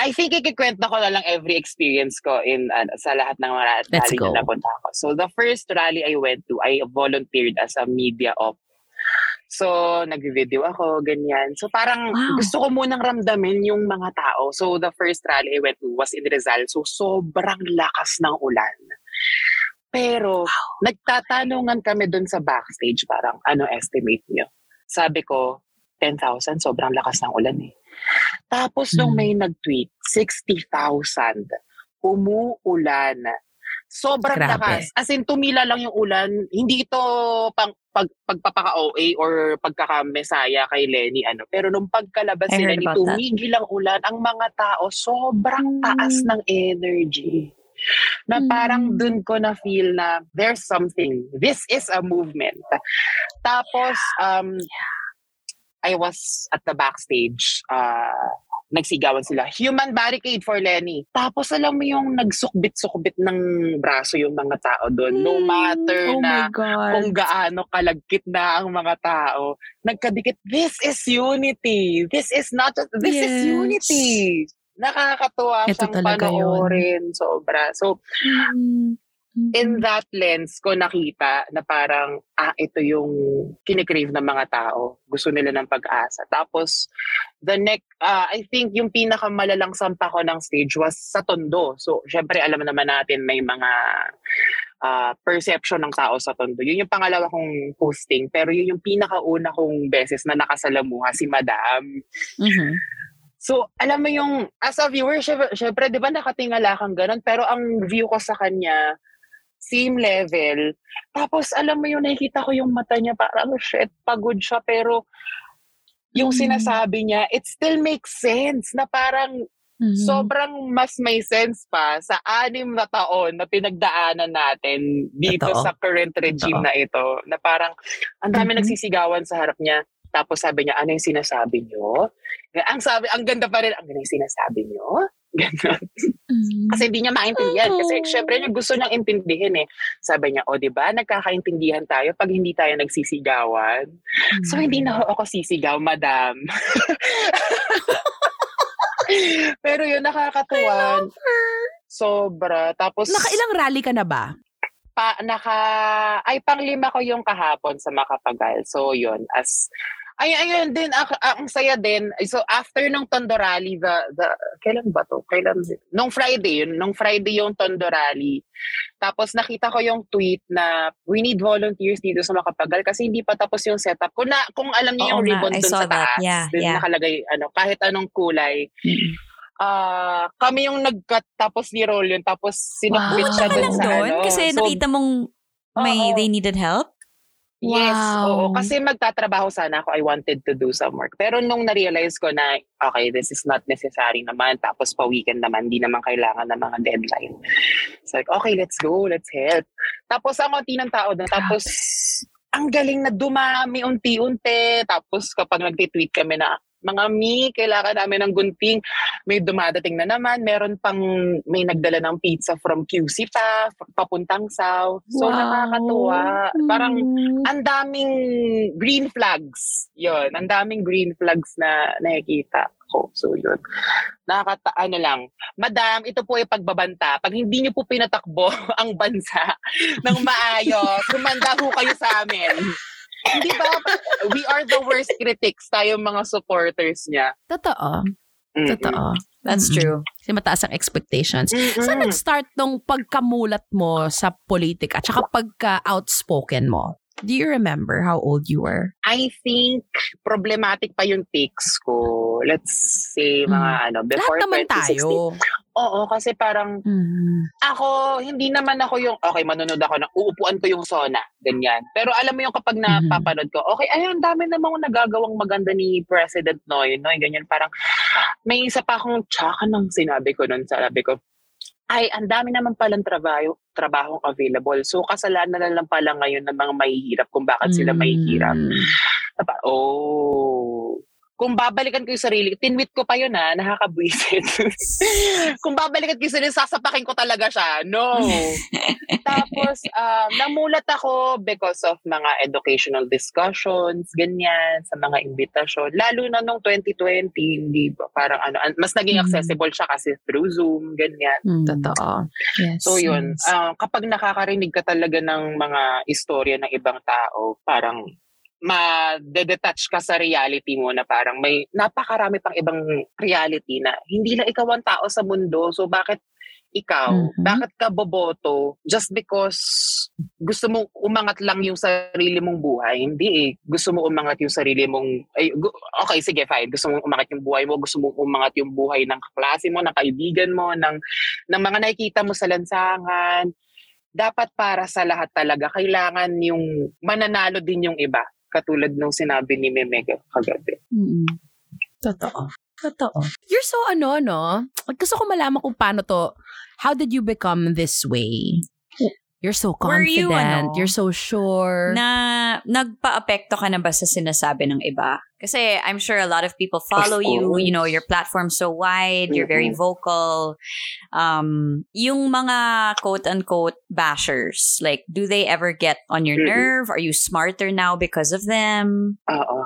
I think ikikwento ko na lang every experience ko in ano, sa lahat ng mga Let's rally go. na napunta ako. So the first rally I went to, I volunteered as a media op. So, nag-video ako, ganyan. So, parang Wow. gusto ko munang ramdamin yung mga tao. So, the first rally I went to was in Rizal. So, sobrang lakas ng ulan. Pero, nagtatanungan kami dun sa backstage, parang, ano estimate nyo? Sabi ko, 10,000, sobrang lakas ng ulan eh. Tapos, nung Hmm. may nag-tweet, 60,000. Umuulan. Sobrang Grabe. lakas. As in, tumila lang yung ulan. Hindi ito pang, pag, pagpapaka-OA or pagkakamesaya kay Lenny. Ano. Pero nung pagkalabas I ni tumigil ang ulan. Ang mga tao, sobrang taas ng energy. Na Mm. parang dun ko na feel na there's something. This is a movement. Tapos, um, I was at the backstage. Uh, nagsigawan sila. Human barricade for Lenny. Tapos alam mo yung nagsukbit-sukbit ng braso yung mga tao doon. No matter oh na kung gaano kalagkit na ang mga tao. Nagkadikit, this is unity. This is not, just, this is Yes. unity. Nakakatuwa Ito siyang talaga yun. panoorin. Sobra. So, Mm. In that lens ko nakita na parang, ah, ito yung kinikrave ng mga tao. Gusto nila ng pag-asa. Tapos, the next, uh, I think yung pinakamalalang sampa ko ng stage was sa Tondo. So, syempre, alam naman natin may mga uh, perception ng tao sa Tondo. Yun yung pangalawa kong posting. Pero yun yung pinakauna kong beses na nakasalamuha si Madam. Mhm. So, alam mo yung, as a viewer, syempre, syempre di ba nakatingala kang ganun? Pero ang view ko sa kanya, same level. Tapos, alam mo yung nakikita ko yung mata niya, parang, shit, pagod siya. Pero, yung Mm. sinasabi niya, it still makes sense na parang Mhm. sobrang mas may sense pa sa anim na taon na pinagdaanan natin dito Totoo. sa current regime Totoo. na ito. Na parang, ang dami Mhm. nagsisigawan sa harap niya. Tapos sabi niya, ano yung sinasabi niyo? Ang sabi, ang ganda pa rin, ano yung sinasabi niyo? Ganon. Mhm. Kasi hindi niya maintindihan. Kasi Oh. syempre niya gusto niyang intindihin eh. Sabi niya, o di ba nagkakaintindihan tayo pag hindi tayo nagsisigawan. So hindi na ako sisigaw, madam. Pero yun, nakakatuwa. Sobra. Tapos, Nakailang rally ka na ba? pa, naka, ay, panglima ko yung kahapon sa Makapagal. So, yun, as, ay, ayun din, ak- ang saya din. So, after nung Tondo Rally, the, the, kailan ba to? Kailan, nung Friday, yun, nung Friday yung Tondo Rally. Tapos, nakita ko yung tweet na, we need volunteers dito sa Makapagal kasi hindi pa tapos yung setup. Kung, na, kung alam niyo yung ribbon dun sa that. taas, Yeah, dun yeah. nakalagay, ano, kahit anong kulay, Mhm. ah kami yung nag-cut tapos ni-roll yun tapos sinukbit Wow. siya Ka dun sa doon? ano. Kasi So, nakita mong may Oo. they needed help? Yes, Wow. oo. Kasi magtatrabaho sana ako. I wanted to do some work. Pero nung na-realize ko na, okay, this is not necessary naman. Tapos pa-weekend naman, di naman kailangan ng mga deadline. It's like, okay, let's go. Let's help. Tapos ang konti ng tao doon. Tapos, ang galing na dumami unti-unti. Tapos kapag nag-tweet kami na, mga mi, kailangan namin ng gunting. May dumadating na naman. Meron pang, may nagdala ng pizza from QC pa, papuntang South. So, Wow. nakakatuwa. Parang, Mm. ang daming green flags. Yun, ang daming green flags na nakikita ko. So, yun. Nakakata, ano lang. Madam, ito po ay pagbabanta. Pag hindi niyo po pinatakbo ang bansa ng maayos, kumanda ho kayo sa amin. Hindi ba? We are the worst critics tayo mga supporters niya. Totoo. Mm-mm. Totoo. That's Mm-mm. true. Kasi mataas ang expectations. Mm-mm. Saan nag-start tong pagkamulat mo sa politika at saka pagka-outspoken mo? Do you remember how old you were? I think problematic pa yung takes ko. Let's say mga ano, before Lahat naman 2016. tayo. Oo, kasi parang Mm. Ako, hindi naman ako yung, okay, manonood ako ng, uupuan ko yung Sona, ganyan. Pero alam mo yung kapag Mhm. napapanood ko, okay, ay, ang dami namang nagagawang maganda ni President Noy, Noy, ganyan. Parang, may isa pa akong tsaka nang sinabi ko nun, sabi ko, ay, ang dami naman palang trabaho, trabahong available. So, kasalanan na lang pala ngayon ng mga mahihirap kung bakit sila mahihirap. Mm. Pa- Oh. Kung babalikan ko yung sarili, tinwit ko pa yun ha, nakakabwisit. Kung babalikan ko yung sarili, sasapakin ko talaga siya. No. Tapos, um, namulat ako because of mga educational discussions, ganyan, sa mga imbitasyon. Lalo na nung 2020, hindi ba, parang ano, an- mas naging Mm. accessible siya kasi through Zoom, ganyan. Mm. Totoo. Yes. So yun, yes. ah, kapag nakakarinig ka talaga ng mga istorya ng ibang tao, parang ma-detach ka sa reality mo na parang may napakarami pang ibang reality na hindi lang ikaw ang tao sa mundo. So bakit ikaw, Mhm. bakit ka boboto just because gusto mong umangat lang yung sarili mong buhay? Hindi eh. Gusto mo umangat yung sarili mong, ay, okay, sige, fine. Gusto mong umangat yung buhay mo, gusto mong umangat yung buhay ng kaklase mo, ng kaibigan mo, ng, ng mga nakikita mo sa lansangan. Dapat para sa lahat talaga, kailangan yung mananalo din yung iba. Katulad nung sinabi ni Memega kagabi. Mm-mm. Totoo. Totoo. You're so ano, no? Gusto ko malaman kung paano to. How did you become this way? You're so Were confident. you, ano, You're so sure. Na nagpa-apekto ka na ba sa sinasabi ng iba? Kasi I'm sure a lot of people follow Of you. You know, your platform's so wide. You're very vocal. Um, yung mga quote-unquote bashers, like, do they ever get on your Mhm. nerve? Are you smarter now because of them? Oo.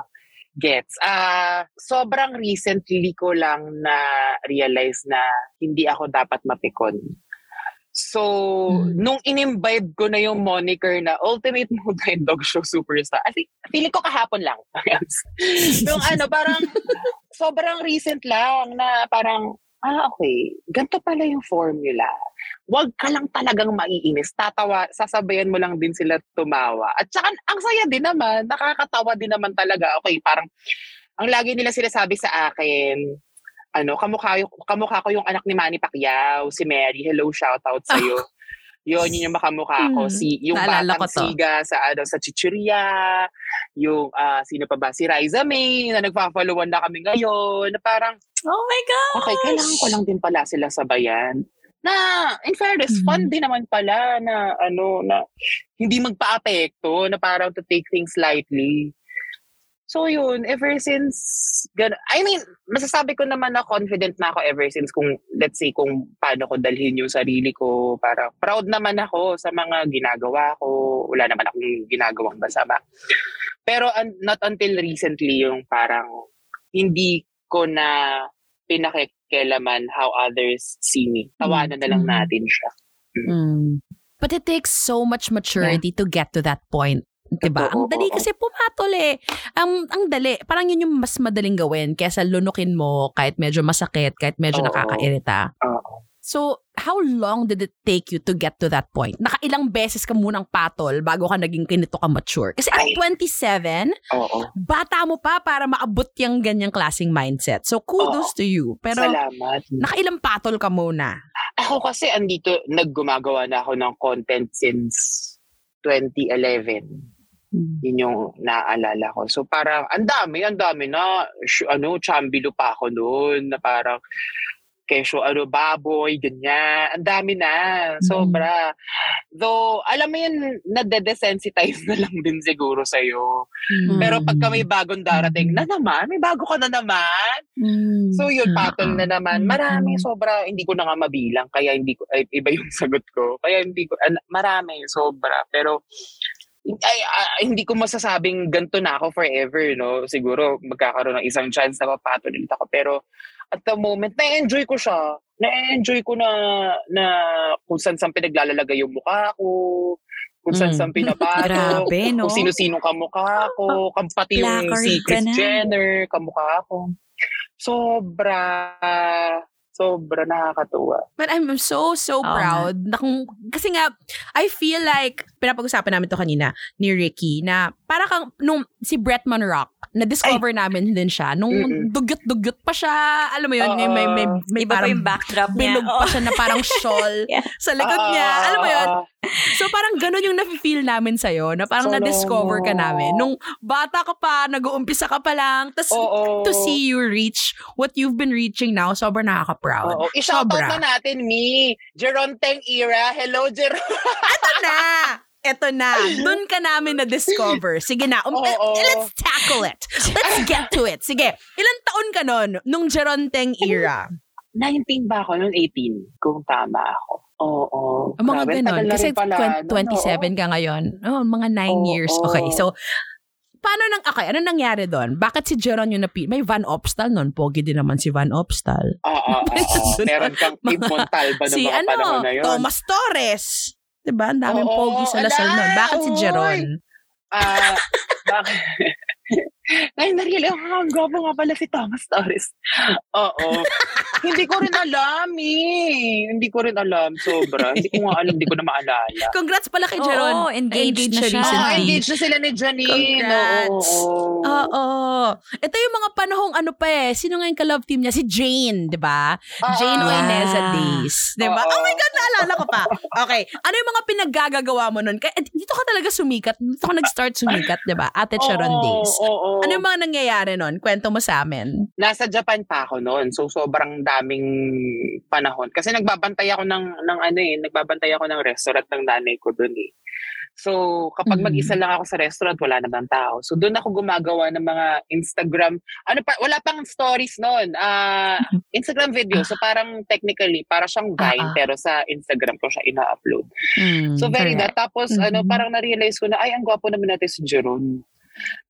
Gets. Ah, sobrang recently ko lang na realize na hindi ako dapat mapikon. So, Mm. nung inimbibe ko na yung moniker na Ultimate Multi Dog Show Superstar, I think, feeling ko kahapon lang. nung ano, parang, sobrang recent lang na parang, ah, okay, ganito pala yung formula. Huwag ka lang talagang maiinis. Tatawa, sasabayan mo lang din sila tumawa. At saka, ang saya din naman, nakakatawa din naman talaga. Okay, parang, ang lagi nila sinasabi sa akin, ano, kamukha, kamukha ko yung anak ni Manny Pacquiao, si Mary. Hello, shoutout sa'yo. Yun, yun yung makamukha ko. Hmm, Si, yung naalala batang siga sa, ano, sa Chichiria. Yung, ah, sino pa ba? Si Riza May, na nagpa-followan na kami ngayon. Na parang, Oh my God! okay, kailangan ko lang din pala sila sabayan. Na, in fairness, Mhm. fun din naman pala na, ano, na hindi magpa-apekto, na parang to take things lightly. So yun, ever since, gan- I mean, masasabi ko naman na confident na ako ever since kung, let's say, kung paano ko dalhin yung sarili ko. Para proud naman ako sa mga ginagawa ko. Wala naman akong ginagawang masama. Pero un- not until recently yung parang hindi ko na pinakikialaman how others see me. Tawanan na lang Mm. natin siya. Mm. But it takes so much maturity to get to that point. Diba? Ang dali oo. kasi pumatol eh. Ang, ang dali. Parang yun yung mas madaling gawin kaysa lunukin mo kahit medyo masakit, kahit medyo Oo. nakakairita. Oo. So, how long did it take you to get to that point? Nakailang beses ka munang patol bago ka naging kinito ka mature? Kasi at Ay. 27, Oo. bata mo pa para maabot yung ganyang klaseng mindset. So, kudos to you. Pero, Salamat. nakailang patol ka muna? Ako kasi andito, naggumagawa na ako ng content since 2011. Yun yung naaalala ko. So parang, ang dami, ang dami na, sh- ano, chambilo pa ako noon, na parang, kesyo, ano, baboy, ganyan. Ang dami na. Sobra. Though, alam mo yun, nade-desensitize na lang din siguro sa'yo. Mm. Pero pagka may bagong darating, na naman, may bago ka na naman. Mm. So yun, battle na Ah. naman. Marami, sobra, hindi ko na nga mabilang. Kaya hindi ko, ay, iba yung sagot ko. Kaya hindi ko, an- marami, sobra. Pero, ay, ay, hindi ko masasabing ganito na ako forever, no? Siguro, magkakaroon ng isang chance na mapatol ulit ako. Pero, at the moment, na-enjoy ko siya. Na-enjoy ko na, na kung saan saan pinaglalalagay yung mukha ko, kung saan Mm. saan pinapato, Grabe, no? kung sino-sino kamukha ko, kam- pati yung si ka Kris. Jenner, kamukha ko. Sobra, sobra nakakatuwa. But I'm so, so Oo proud. Na kung, kasi nga, I feel like, pinapag-usapan namin to kanina ni Ricky, na para kang, nung si Bretman Rock, na-discover namin din siya, nung Mm-mm. dugyot-dugyot pa siya, alam mo yun, Oo. may, may, may, may Iba pa parang yung backdrop niya. bilog pa siya na parang shawl Yeah. sa likod niya. Ah, Alam mo yun? So parang ganun yung nafe-feel namin sa'yo, na parang Salamat. na-discover ka namin. Nung bata ka pa, nag-uumpisa ka pa lang, tas Oo. to see you reach what you've been reaching now, sobrang nakaka-proud. Oo. I-shoutout Sobra. na natin, me. Jeron Teng era. Hello, Jeron. Ito na! Ito na. Doon ka namin na-discover. Sige na. Um, Oo. let's tackle it. Let's get to it. Sige. Ilan taon ka nun nung Geronteng era? 19 ba ako? Noon 18. Kung tama ako. Oo. Ang mga Grabe, na Kasi rin pala, 20 no? 27 ka ngayon. Oh, mga 9 Oo. years. Okay. So, paano nang, okay, ano nangyari doon? Bakit si Jeron yung napi... May Van Opstal nun. Pogi din naman si Van Opstal. Oo, oo, oo. Meron kang Kim Montalba si mga panahon ano, na yun. Thomas Torres. Diba? Ang daming Oo, pogi sa Lasal nun. Bakit si. Jeron? Ah, bakit? Ngayon na-realize ko, ang gwapo nga pala si Thomas Torres. Oo. Hindi ko rin alam eh. Hindi ko rin alam. Sobra. Hindi ko nga alam. Hindi ko na maalala. Congrats pala kay Oo, Jeron. engaged na siya. recently. Ah, engaged na sila ni Janine. Congrats. Oo. Oo. Ito yung mga panahong ano pa eh. Sino nga yung ka-love team niya? Si Jane, di ba? Ah, Jane ah. Oineza Days. Di ba? Oo. Oh my God, naalala ko pa. Okay. Ano yung mga pinaggagawa mo nun? Kaya, dito ka talaga sumikat. Dito ka nag-start sumikat, di ba? Ate Sharon Oo, Days. oo. Ano yung mga nangyayari nun? Kwento mo sa amin. Nasa Japan pa ako noon. So sobrang daming panahon. Kasi nagbabantay ako ng ng ano eh, nagbabantay ako ng restaurant ng nanay ko doon eh. So kapag Mhm. mag-isa lang ako sa restaurant, wala namang tao. So doon ako gumagawa ng mga Instagram, ano pa, wala pang stories noon. Ah, Instagram video. So parang technically, para siyang Vine ah. pero sa Instagram ko siya ina-upload. Mm, So very correct. that. Tapos ano, Mhm. parang na-realize ko na, ay, ang gwapo naman natin si Jeron.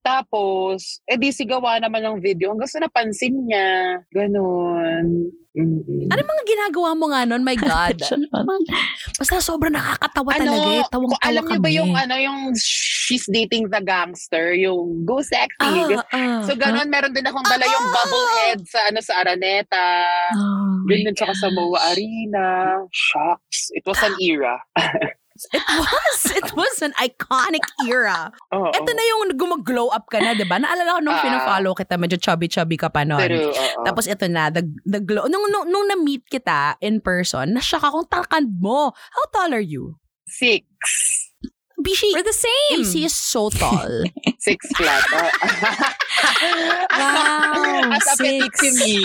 Tapos, edi sigawa naman ng video hanggang sa napansin niya. Ganon. Mm-mm. Ano mga ginagawa mo nga nun? My God. Basta sobrang nakakatawa ano, talaga eh. Tawang kung alam niyo ba yung ano yung she's dating the gangster, yung go sexy. Ah, ah, so ganun, meron din akong dala yung Ah! bubble head sa ano sa Araneta. Oh my Ganun tsaka sa MOA Arena. Shucks. It was an era. It was. It was an iconic era. Oo. Ito na yung gumag-glow up ka na, di ba? Naalala ko nung Ah. pina-follow kita, medyo chubby-chubby ka pa noon. Pero, oo. Tapos ito na, the, the glow. Nung, nung, nung na-meet kita in person, nashock akong takand mo. How tall are you? Six. Bishi, We're the same. AC is so tall. Six flat. Oh. Wow, As six. to me.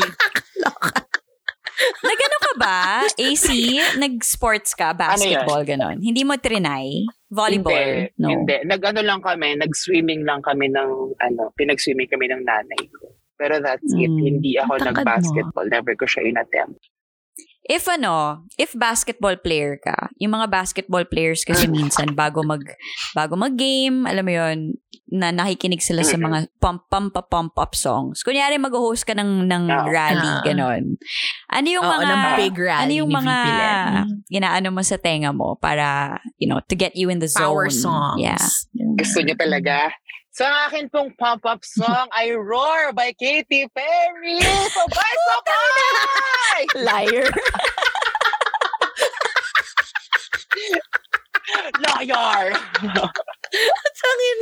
Nagano ka ba? AC? Nag-sports ka? Basketball, ganon? Hindi mo trinay? Volleyball? Hindi, no. hindi. Nag-ano lang kami, nag-swimming lang kami ng, ano, pinag-swimming kami ng nanay ko. Pero that's it. Mm. Hindi ako takad mo. nag-basketball. Never ko siya in-attempt. If ano, if basketball player ka, yung mga basketball players kasi minsan bago mag bago mag-game, alam mo 'yon, na nakikinig sila sa mga pump pump pa pump up songs. Kunyari mag-host ka ng ng Ah. rally Ah. ganon. Ano yung Oo, mga ng big rally ano yung mga inaano mo sa tenga mo para you know to get you in the zone. Power songs. Yeah. Gusto niyo talaga? Ang akin pong pump-up song ay Roar by Katy Perry. Sabay, sabay! Liar. Liar! Sangin.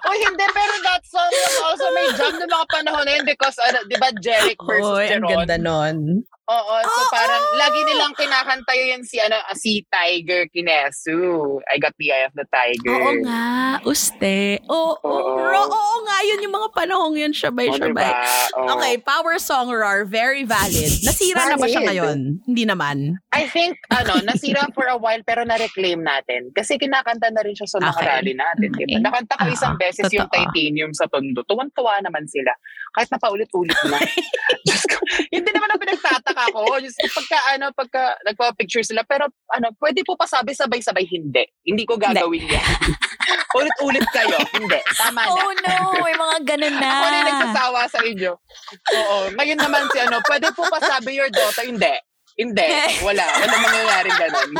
oh, hindi. Pero that song was also may jam noong mga panahon na yun because, ano, di ba, Jeric versus Oy, ang Jeron? ganda nun. Oo, so Oo! parang lagi nilang kinakanta yun si, ano, si Tiger Kinesu. I got the eye of the tiger. Oo nga, uste. Oo, Oo. oo, oo nga, yun yung mga panahong yun, O, shabay-shabay. diba? Oo. Okay, power song roar, very valid. Nasira na ba siya Valid. ngayon? Hindi naman. I think, ano, nasira for a while pero na-reclaim natin. Kasi kinakanta na rin siya sa mga Okay. Rally natin. Okay. Diba? Nakanta ko isang beses yung totoo. titanium sa tondo. Tuwan-tuwa naman sila. Kahit na paulit-ulit na. Diyos ko, hindi naman ang pinagtataka ko. Diyos ko, pagka, ano, pagka nagpa-picture sila. Pero, ano, pwede po pasabi sabay-sabay, hindi. Hindi ko gagawin yan. Ulit-ulit kayo. Hindi. Tama na. Oh no, may mga ganun na. Ako na yung nagsasawa sa inyo. Oo. Ngayon naman si ano, pwede po pasabi your daughter, hindi. Hindi. Wala. Wala mangyayaring ganun.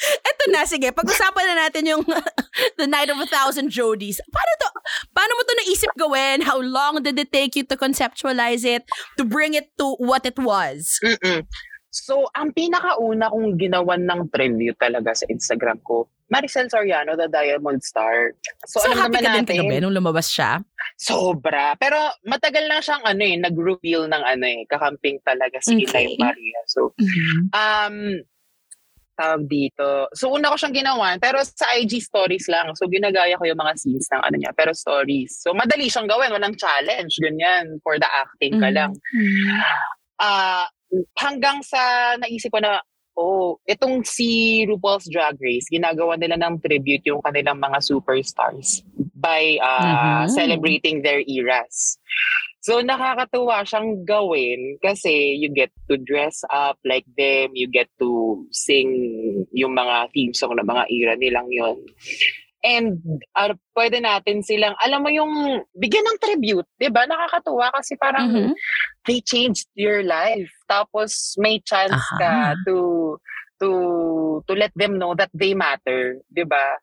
Eto na, sige, pag-usapan na natin yung The Night of a Thousand Jodies. Paano to, paano mo to naisip gawin? How long did it take you to conceptualize it, to bring it to what it was? Mm-mm. So, ang pinakauna kong ginawan ng preview talaga sa Instagram ko, Maricel Soriano, the Diamond Star. So, So, alam happy naman ka din natin, kagabi nung lumabas siya? sobra. Pero matagal na siyang ano eh, nag-reveal ng ano eh, kakamping talaga si Okay. Inay Maria. So, um, tawag dito. So, una ko siyang ginawa, pero sa IG stories lang. So, ginagaya ko yung mga scenes ng ano niya, pero stories. So, madali siyang gawin. Walang challenge. Ganyan. For the acting ka Mhm. lang. Ah, hanggang sa naisip ko na, oh, itong si RuPaul's Drag Race, ginagawa nila ng tribute yung kanilang mga superstars by ah, Mhm. celebrating their eras. So, nakakatuwa siyang gawin kasi you get to dress up like them, you get to sing yung mga theme song ng mga era nilang yon And uh, pwede natin silang, alam mo yung, bigyan ng tribute, di ba? Nakakatuwa kasi parang Mhm. they changed your life. Tapos may chance Aha. ka to to to let them know that they matter, 'di ba?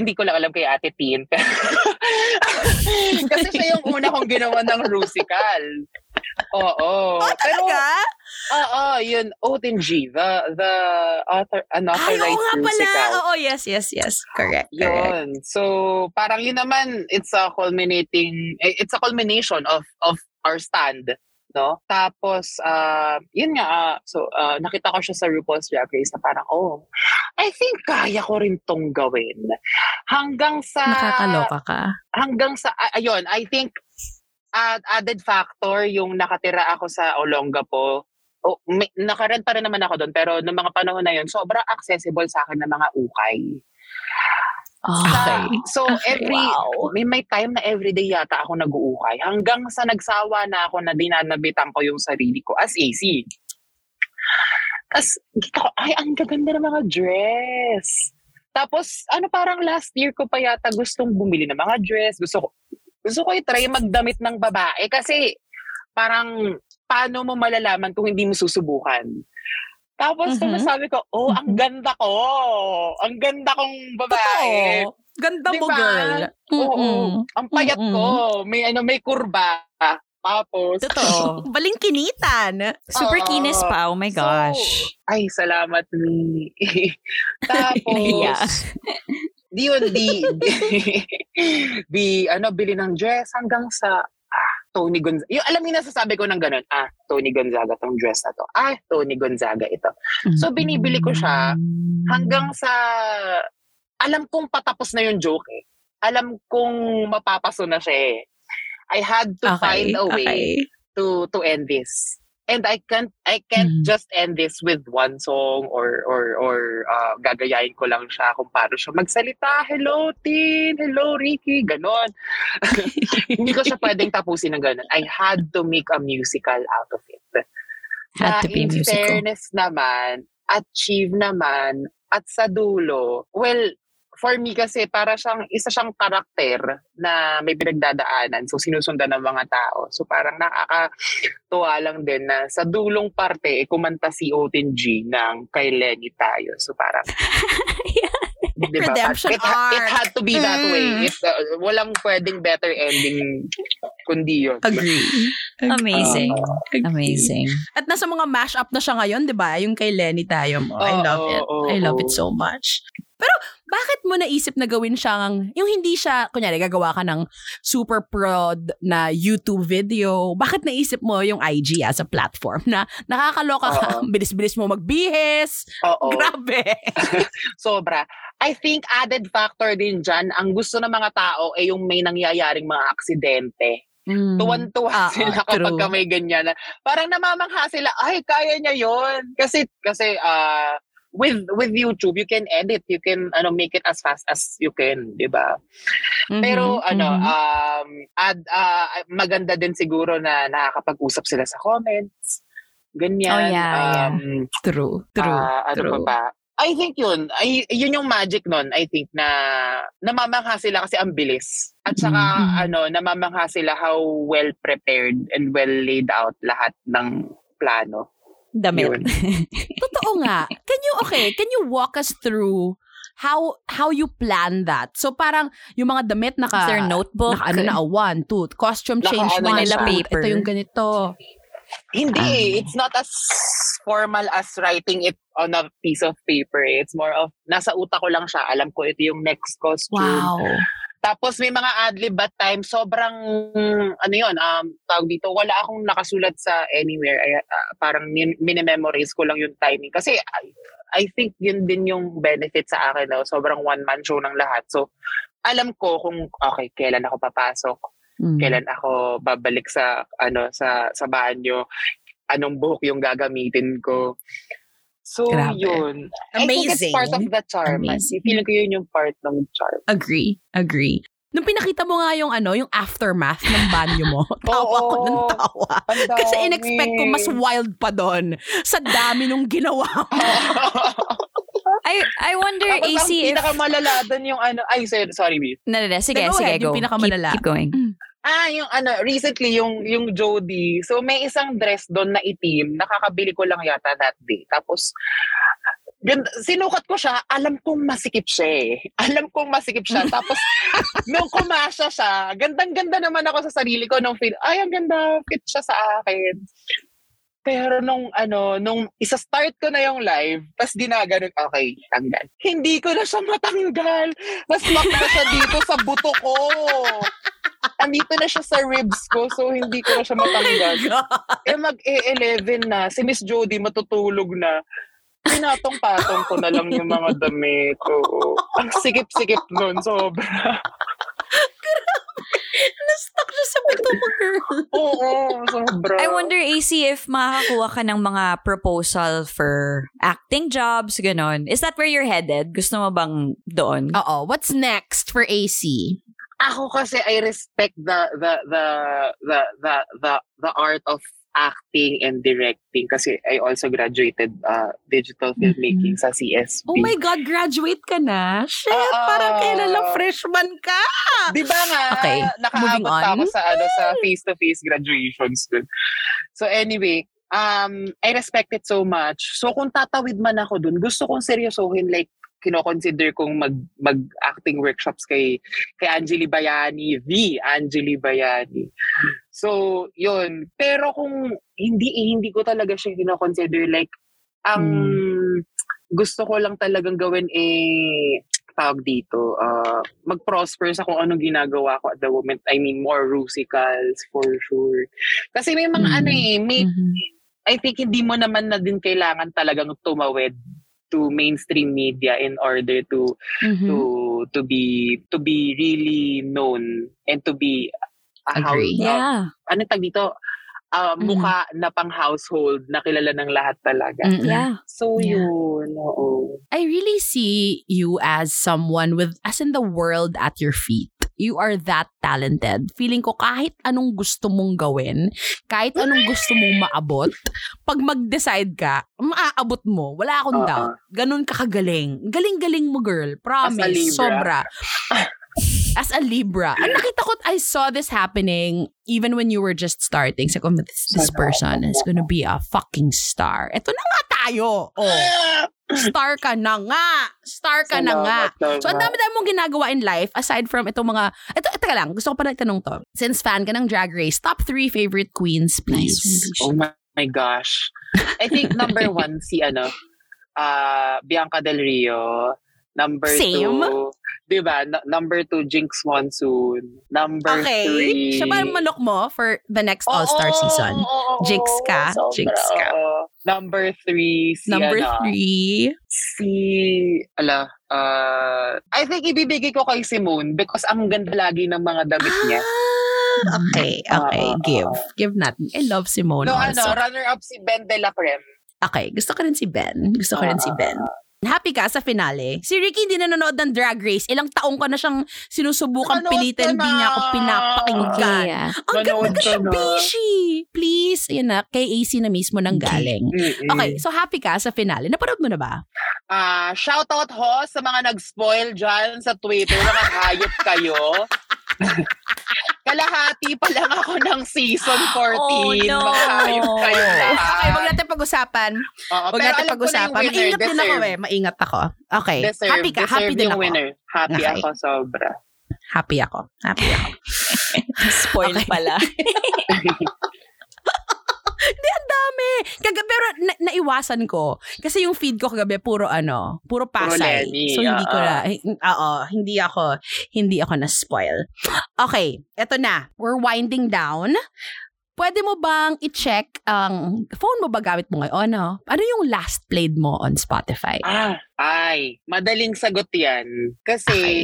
Hindi ko lang alam kay Ate Tin. Kasi siya yung una kong ginawa ng Rusical. Oo. Oh, Pero, talaga? oo, yun, Odin G, the, the author, unauthorized nga pala. Rusical. Oo, yes, yes, yes. Correct, correct. Yun. So, parang yun naman, it's a culminating, eh, it's a culmination of of our stand. No? Tapos, uh, yun nga, ah, so, uh, nakita ko siya sa RuPaul's Drag Race na parang, oh, I think kaya ko rin tong gawin. Hanggang sa, Nakakaloka ka. hanggang sa, ah, ayun, I think, uh, added factor yung nakatira ako sa Olongapo. O, may, nakarent pa rin naman ako doon, pero noong mga panahon na yun, sobrang accessible sa akin ng mga ukay. Okay. So, every, wow. may, may time na everyday yata ako nag-uukay. Hanggang sa nagsawa na ako na dinanabitan ko yung sarili ko as AC. Tapos, ko, ay, ang gaganda ng mga dress. Tapos, ano parang last year ko pa yata gustong bumili ng mga dress. Gusto ko, gusto ko i-try magdamit ng babae kasi parang paano mo malalaman kung hindi mo susubukan? Tapos Mhm. mm sabi ko, oh, ang ganda ko. Ang ganda kong babae. Totoo. Ganda mo, Diba? girl. Oo. Mm-mm. Ang payat Mm-mm. ko. May ano, may kurba. Tapos, Totoo. Balingkinitan. Super Oo. kinis pa. Oh my So, gosh. ay, salamat ni. Tapos, di yun, di, di, di, ano, bili ng dress hanggang sa, Tony Gonzaga. Yung, alam yung nasasabi ko ng ganun, ah, Tony Gonzaga tong dress na to. Ah, Tony Gonzaga ito. So, binibili ko siya hanggang sa, alam kong patapos na yung joke eh. Alam kong mapapaso na siya eh. I had to find a way okay. to to end this. And I can't I can't Mhm. just end this with one song or or or uh, gagayahin ko lang siya kung paano siya magsalita. Hello, Tin. Hello, Ricky. Ganon. Hindi ko siya pwedeng tapusin ng ganon. I had to make a musical out of it. Had to be in musical. fairness naman, achieve naman, at sa dulo, well, for me kasi para siyang isa siyang karakter na may pinagdadaanan so sinusundan ng mga tao so parang nakakatuwa lang din na sa dulong parte eh, kumanta si Otin G ng kay Lenny tayo so parang diba? Redemption it, ha- it arc. had to be that Mm. way it, uh, walang pwedeng better ending kundi yun Agree. Amazing. Agree. Amazing. At nasa mga mash-up na siya ngayon, di ba? Yung kay Lenny tayo mo. I Oo, love it. oo, I love oo. it so much. Pero, bakit mo naisip na gawin siyang, yung hindi siya, kunyari, gagawa ka ng super prod na YouTube video, bakit naisip mo yung IG as a platform na nakakaloka ka, bilis-bilis mo magbihis, Oo. grabe. Sobra. I think added factor din dyan, ang gusto ng mga tao ay yung may nangyayaring mga aksidente. Tuwan-tuwa Ah, ah, sila kapag true. ka may ganyan. na- Parang namamangha sila, ay, kaya niya yon Kasi, kasi, ah, with with YouTube, you can edit, you can ano make it as fast as you can, di ba? Mm-hmm, Pero ano, mhm. um ad, ah, maganda din siguro na nakakapag-usap sila sa comments. Ganyan. Oh, yeah, yeah. um, True, true, Ah, ano true. pa ba? I think yun, ay, yun yung magic nun, I think, na namamangha sila kasi ang bilis. At saka, Mhm. ano, namamangha sila how well prepared and well laid out lahat ng plano. Damit. Totoo nga. Can you, okay, can you walk us through how how you plan that? So parang yung mga damit naka, Is there a notebook? naka ano na, a one, two, costume Naka- change, ano one, na siya. two, paper. ito yung ganito. Hindi, Um, it's not as formal as writing it on a piece of paper. It's more of, nasa utak ko lang siya. Alam ko ito yung next costume. Wow. Tapos may mga adlib at times, sobrang, ano yun, um, tawag dito, wala akong nakasulat sa anywhere. Ay, ah, parang min- minimemorize ko lang yung timing. Kasi I, I think yun din yung benefit sa akin. No? Sobrang one-man show ng lahat. So, alam ko kung, okay, kailan ako papasok, Mm. kailan ako babalik sa, ano, sa, sa banyo, anong buhok yung gagamitin ko. So, Grabe. yun. I think it's Amazing. part of the charm. Amazing. Feeling ko yun yung part ng charm. Agree. Agree. Nung pinakita mo nga yung ano, yung aftermath ng banyo mo, tawa ko ng tawa. Ang Kasi in-expect ko mas wild pa doon sa dami nung ginawa mo. I I wonder, Tapos ang AC, if... pinakamalala doon yung ano, ay, sorry, sorry, Bea. No, no, no. Sige, Go sige, ahead, go. yung pinakamalala. Keep, keep going. Ah, yung ano, recently, yung, yung Jody. So, may isang dress doon na itim. Nakakabili ko lang yata that day. Tapos, ganda, sinukat ko siya. Alam kong masikip siya eh. Alam kong masikip siya. Tapos, nung kumasya siya, gandang-ganda naman ako sa sarili ko nung feel, ay, ang ganda, fit siya sa akin. Pero nung ano, nung isa-start ko na yung live, tapos ginaganon, okay, tanggal. Hindi ko na siya matanggal. Mas na siya dito sa buto ko. Andito na siya sa ribs ko, so hindi ko na siya matanggal. Eh mag-e-11 na, si Miss Jody matutulog na. Pinatong-patong ko na lang yung mga damit. Oo. Ang sikip-sikip nun, sobra. Na-stuck siya sa buto mo, girl. Oo, sobra. I wonder, AC, if makakakuha ka ng mga proposal for acting jobs, ganon. Is that where you're headed? Gusto mo bang doon? Oo. What's next for AC? Ako kasi I respect the the the the the the, the art of acting and directing kasi I also graduated uh, digital filmmaking sa CSB. Oh my God, graduate ka na? Shit, Oo. parang kailan lang freshman ka. Di ba nga, Okay, moving nakaabot pa on. ako sa, ano, sa face-to-face graduations dun. So anyway, um, I respect it so much. So kung tatawid man ako dun, gusto kong seryosohin like kino-consider kong mag, mag-acting workshops kay, kay Angeli Bayani, the Angeli Bayani. So, yun. Pero kung hindi, hindi ko talaga siya kino-consider like, ang gusto ko lang talagang gawin eh, tawag dito, uh, mag-prosper sa kung anong ginagawa ko at the moment. I mean, more musicals for sure. Kasi may mga Mm. ano eh, may, Mhm. I think hindi mo naman na din kailangan talagang tumawid to mainstream media in order to Mhm. to to be to be really known and to be a house, Agree. uh, Yeah. ano tag dito uh, Mhm. mukha na pang household na kilala ng lahat talaga. Mm-mm. Yeah. So Yeah. yun, oo. I really see you as someone with, as in the world at your feet. You are that talented. Feeling ko kahit anong gusto mong gawin, kahit anong gusto mong maabot, pag mag-decide ka, maaabot mo. Wala akong Oo. doubt. Ganun ka kagaling. Galing-galing mo, girl. Promise. Sobra. As a Libra. Ang nakita ko, I saw this happening even when you were just starting. Ko, this, this person is gonna be a fucking star. Ito na nga tayo. Oh. Star ka na nga. Star ka na nga. Salamat So, ang dami-dami mong ginagawa in life aside from itong mga... Ito, ito ka lang. Gusto ko pa na itanong to. Since fan ka ng Drag Race, top three favorite queens, please. Oh my, my gosh. I think number one si ano, uh, Bianca Del Rio. Number Same. two, di ba? N- number two, Jinx Monsoon. Number Okay. three. Siya ba ang manok mo for the next All-Star Oo, season? oo, oo, Jinx ka? sobra, Jinx ka. oo. Number three, si Number ano, three. si, ala, uh, I think ibibigay ko kay Simone because ang ganda lagi ng mga damit niya. Ah, okay, okay. Oo, give. Give natin. I love Simone No, ano, also. runner-up si Ben De La Creme. Okay, gusto ko rin si Ben. Gusto ko rin si Ah, Ben. Happy ka sa finale. Si Ricky hindi nanonood ng Drag Race. Ilang taong ka na siyang sinusubukan Nanonood pilitin. Hindi niya ako na. pinapakinggan. Okay, yeah. Ang ganda ka siya. Bishi. Please. Yun na, kay AC na mismo nang galing. Okay, so happy ka sa finale. Napanood mo na ba? Ah, shoutout ho sa mga nag-spoil dyan sa Twitter. Nakakayop kayo. Kalahati pa lang ako ng season 14. Oh, no. Makakayop kayo lahat. Okay, wag natin pag-usapan. Oo, Wag natin pag-usapan. Maingat din ako eh. Maingat ako. Okay. Deserve, happy ka. deserve Happy din ako. winner. Happy Okay. ako sobra. Happy ako. Happy ako. Spoil Okay. pala. Hindi, ang dami. Kaga, pero na, naiwasan ko. Kasi yung feed ko kagabi, puro ano, puro pasay. Lenny, so, hindi ko oo. na, hi- oo, hindi ako, hindi ako na-spoil. Okay, eto na. We're winding down. Pwede mo bang i-check ang phone mo ba gamit mo ngayon? Ano? Ano yung last played mo on Spotify? Ah, ay, madaling sagot yan. Kasi, Okay.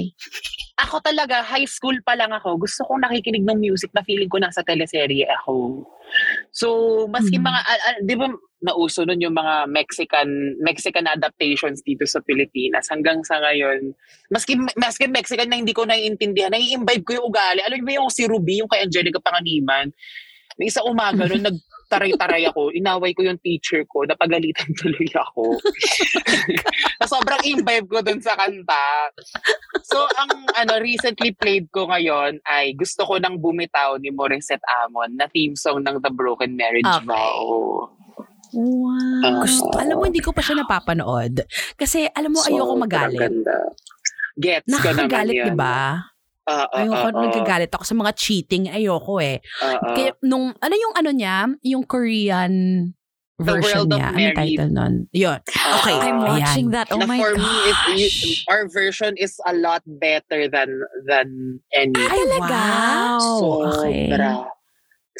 ako talaga, high school pa lang ako, gusto kong nakikinig ng music na feeling ko nasa teleserye ako. So, maski Hmm. mga, ah, ah, di ba nauso nun yung mga Mexican Mexican adaptations dito sa Pilipinas hanggang sa ngayon. Maski, maski Mexican na hindi ko naiintindihan, nai-imbibe ko yung ugali. Alam ba yung si Ruby, yung kay Angelica Panganiban? May isa umaga nun, nagtaray-taray ako, inaway ko yung teacher ko, napagalitan tuloy ako. na sobrang imbibe ko dun sa kanta. So, ang ano recently played ko ngayon ay gusto ko nang bumitaw ni Morissette Amon na theme song ng The Broken Marriage Okay. Vow. Wow. Ah. Gusto, alam mo, hindi ko pa siya napapanood. Kasi, alam mo, ayoko Sobrang magalit. Gets ko naman Nakakagalit, yun. di ba? Ah, ah, Ayoko, ah, ah. nagagalit ako sa mga cheating. Ayoko eh. Ah, ah. Kaya nung, ano yung ano niya? Yung Korean The version World of niya. Ano Married. title nun? Yun. Okay. Ah, I'm Ayan. watching that. Oh na my for gosh. me, it, it- our version is a lot better than than any. Ay, talaga? Wow. Okay. Sobra.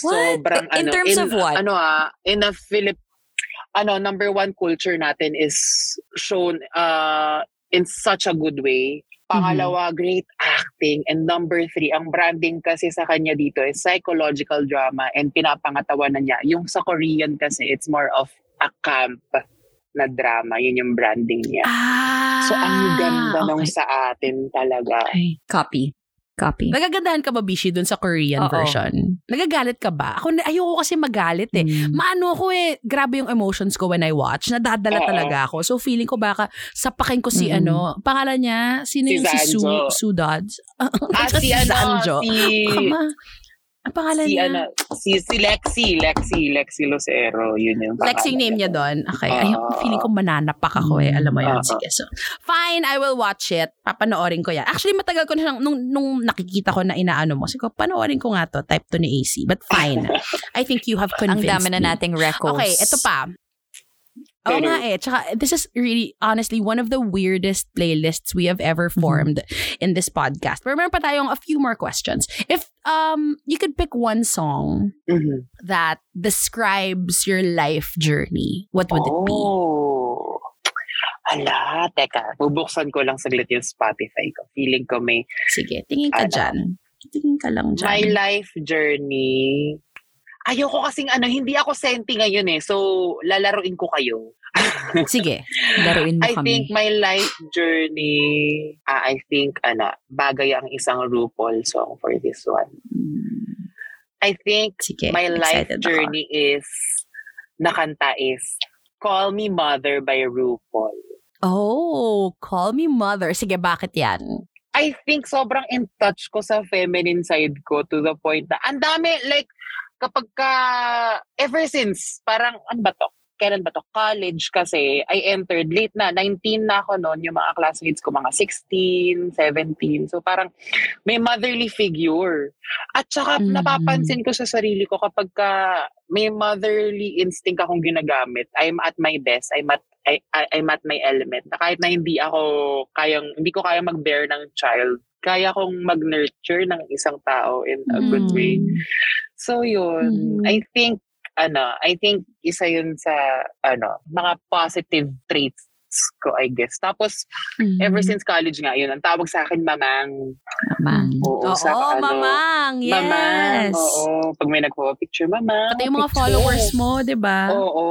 What? Sobrang In ano. terms of what? Ano ah, in a Philip, ano, number one culture natin is shown uh, in such a good way. Pangalawa, Mm-hmm. great acting. And number three, ang branding kasi sa kanya dito is psychological drama and pinapangatawa na niya. Yung sa Korean kasi, it's more of a camp na drama. Yun yung branding niya. Ah. So, ang ganda nung okay. sa atin talaga. Okay. Copy. Copy. Nagagandahan ka ba, Bishi, dun sa Korean Oo. version? Nagagalit ka ba? Ako, ayoko kasi magalit eh. Mm. Maano ko eh, grabe yung emotions ko when I watch. Nadadala Oo. talaga ako. So feeling ko baka sapakin ko si Mm. ano, pangalan niya, sino Si yung si Sue, Zanjo. Sue Dodds? Ah, si ano, Zanjo. si... Baka ma- ang pangalan Si niya? ano, si, si Lexi, Lexi, Lexi Lucero, yun yung pangalan name niya doon. Okay. Oo. Ayun, feeling ko mananapak ako eh. Alam mo yun. Oo. Sige. So, fine. I will watch it. Papanoorin ko yan. Actually, matagal ko na siyang, nung, nung nakikita ko na inaano mo, sige, panoorin ko nga to. Type to ni AC. But fine. I think you have Ang convinced dami na nating recos. Okay, ito pa. Oo nga eh. Tsaka, this is really, honestly, one of the weirdest playlists we have ever Mm-hmm. formed in this podcast. Pero meron pa tayong a few more questions. If um you could pick one song Mhm. that describes your life journey, what would it be? Oh. Ala, teka. Bubuksan ko lang saglit yung Spotify ko. Feeling ko may Sige, tingin ka Ano? dyan. Tingin ka lang dyan. my life journey. Ayoko kasing ano, hindi ako senti ngayon eh. So, lalaruin ko kayo. Sige. Laruin mo I kami. think my life journey, ah, I think, ano, bagay ang isang RuPaul song for this one. I think Sige. my life excited ako. journey is, nakanta is, Call Me Mother by RuPaul. Oh, Call Me Mother. Sige, bakit yan? I think sobrang in touch ko sa feminine side ko to the point na ang dami, like, kapag ka, ever since, parang, ano ba to? Kailan ba to? College kasi, I entered late na, 19 na ako noon, yung mga classmates ko, mga 16, 17. So parang, may motherly figure. At saka, Mhm. napapansin ko sa sarili ko kapag ka may motherly instinct akong ginagamit, I'm at my best, I'm at I, I, I'm at my element. Na kahit na hindi ako kayang, hindi ko kaya mag-bear ng child, kaya kong mag-nurture ng isang tao in a good Mm. way. So yun, Mhm. I think, ano, I think isa yun sa, ano, mga positive traits ko, I guess. Tapos, ever Mhm. since college nga, yun, ang tawag sa akin, mamang. Mamang. Oo, Oo, sa, ano, mamang. Yes. Mamang, oo. Pag may nagpo-picture, mamang. Pati yung mga picture. followers mo, di ba? Oo.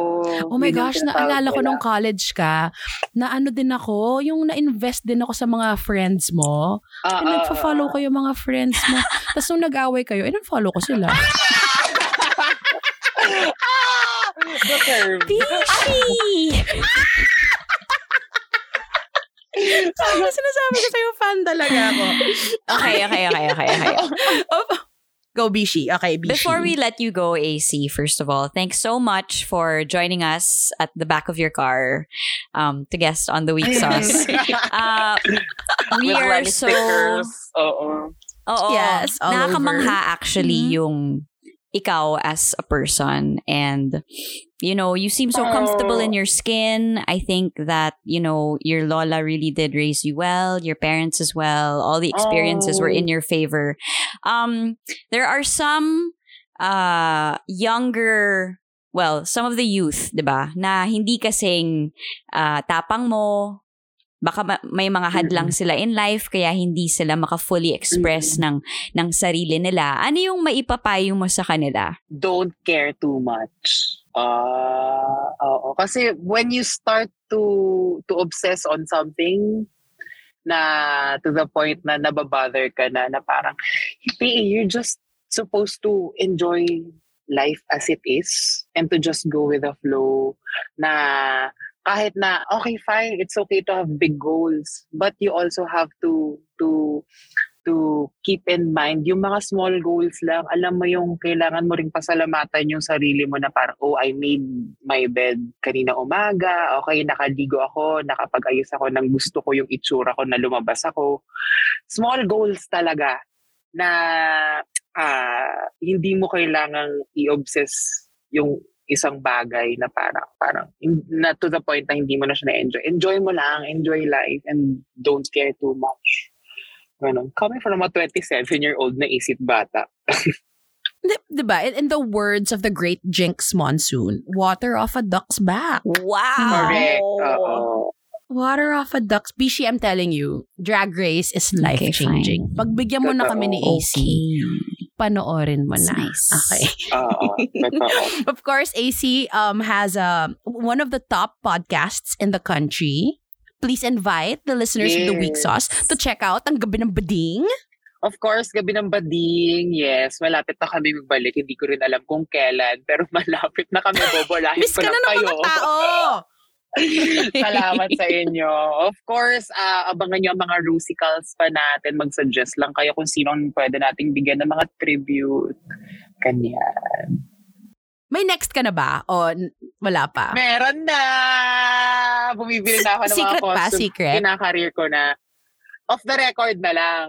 Oh my gosh, naalala ko nung college ka, na ano din ako, yung na-invest din ako sa mga friends mo. Ah, Eh, ah, nagpa-follow ah. ko yung mga friends mo. Tapos nung nag-away kayo, eh, follow ko sila. Ah! The curve. Bishi! Ano sinasabi ko sa'yo, fan talaga ako. Okay, okay, okay, okay, okay. Go, Bishi. Okay, Bishi. Before we let you go, AC, first of all, thanks so much for joining us at the back of your car um, to guest on the Week Sauce. Uh, we With are so... stickers. Oo. Oo. Yes, all Nakakamangha actually Mhm. yung ikaw as a person. And you know you seem so comfortable in your skin. I think that you know your lola really did raise you well your parents as well. All the experiences were Oh. in your favor. Um there are some uh younger well some of the youth 'di ba na hindi kasing uh, tapang mo baka ma- may mga hadlang sila in life kaya hindi sila maka-fully express ng ng sarili nila. Ano yung maipapayo mo sa kanila? Don't care too much. Ah, oo. Kasi when you start to to obsess on something na to the point na nababother ka na na parang hindi, eh, you're just supposed to enjoy life as it is and to just go with the flow na kahit na okay fine it's okay to have big goals but you also have to to to keep in mind yung mga small goals lang. Alam mo yung kailangan mo ring pasalamatan yung sarili mo na parang oh I made my bed kanina umaga okay nakaligo ako nakapag-ayos ako ng gusto ko yung itsura ko na lumabas ako. Small goals talaga na ah, hindi mo kailangang i-obsess yung isang bagay na parang parang na to the point na hindi mo na siya na-enjoy. Enjoy mo lang, enjoy life and don't care too much. Ganun. Coming from a 27-year-old na isip bata. Di, diba? In, in the words of the great Jinx Monsoon, water off a duck's back. Wow! Correct. Oo. Water off a duck's Bishi, I'm telling you, Drag Race is Okay, life-changing. Pagbigyan mo na kami ni AC, panoorin mo na. nice. Okay. Oo. Totoo. of course, AC um has a one of the top podcasts in the country. Please invite the listeners of the Week Yes. Sauce to check out ang Gabi ng Bading. Of course, gabi ng bading. Yes, malapit na kami magbalik. Hindi ko rin alam kung kailan. Pero malapit na kami. Bobolahin Miss ko ka na, na ng kayo. mga tao! Salamat sa inyo. Of course, ah, abangan nyo ang mga rusicals pa natin. Mag-suggest lang kayo kung sino pwede nating bigyan ng mga tribute. Ganyan. May next ka na ba? O n- wala pa? Meron na! Bumibili na ako ng Secret mga pa? costume. Secret? Kinakareer ko na. Off the record na lang.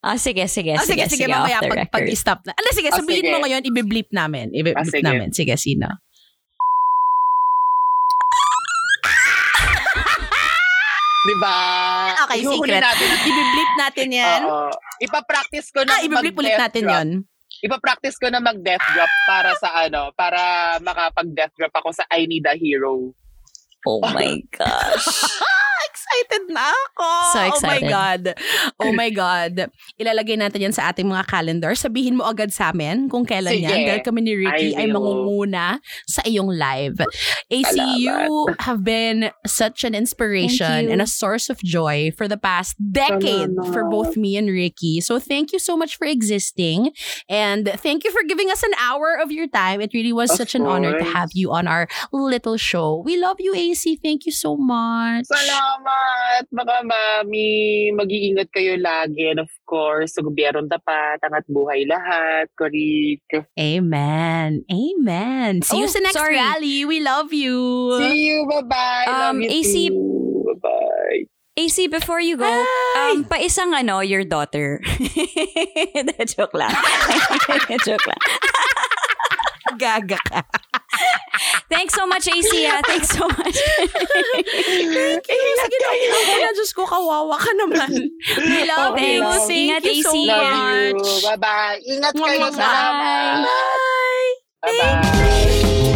Ah, sige, sige, Ah, sige, sige, sige, sige, mamaya pag, pag-stop na. Ano, sige, Ah, sabihin sige. mo ngayon, i-bleep namin. I-bleep Ah, sige. namin. Sige, sino? Di ba? Okay, Ihuhuli secret. Natin. I-bleep natin yan. Oo. Ipa-practice ko na ah, i-bleep ulit natin yon. Ipa-practice ko na mag-death drop para sa ano, para makapag-death drop ako sa I Need a Hero. Oh my gosh. Excited na ako. So Oh my excited. God. Oh my God. Ilalagay natin yan sa ating mga calendar. Sabihin mo agad sa amin kung kailan Sige. yan. Dahil kami ni Ricky I ay mangunguna sa iyong live. AC, you have been such an inspiration and a source of joy for the past decade Salamat. for both me and Ricky. So thank you so much for existing. And thank you for giving us an hour of your time. It really was Of such an honor to course. have you on our little show. We love you, AC. Thank you so much. Salamat, mga mami. Mag-iingat kayo lagi. And of course, sa gobyerong dapat, angat buhay lahat. Korik. Amen. Amen. See you Oh, sa next sorry. rally. We love you. See you. Bye-bye. Love Um, you AC too. Bye-bye. AC, before you go, Hi! um, paisang ano, your daughter. Joke lang. Joke lang. Gaga ka. Thanks so much, AC. ah. Thanks so much. Thank you. Sige na, ako na. Diyos ko, kawawa ka naman. We love Okay you. lang. Thank Ingat, you so AC. Love much. you. Bye-bye. Ingat kayo lahat. Bye. Bye-bye.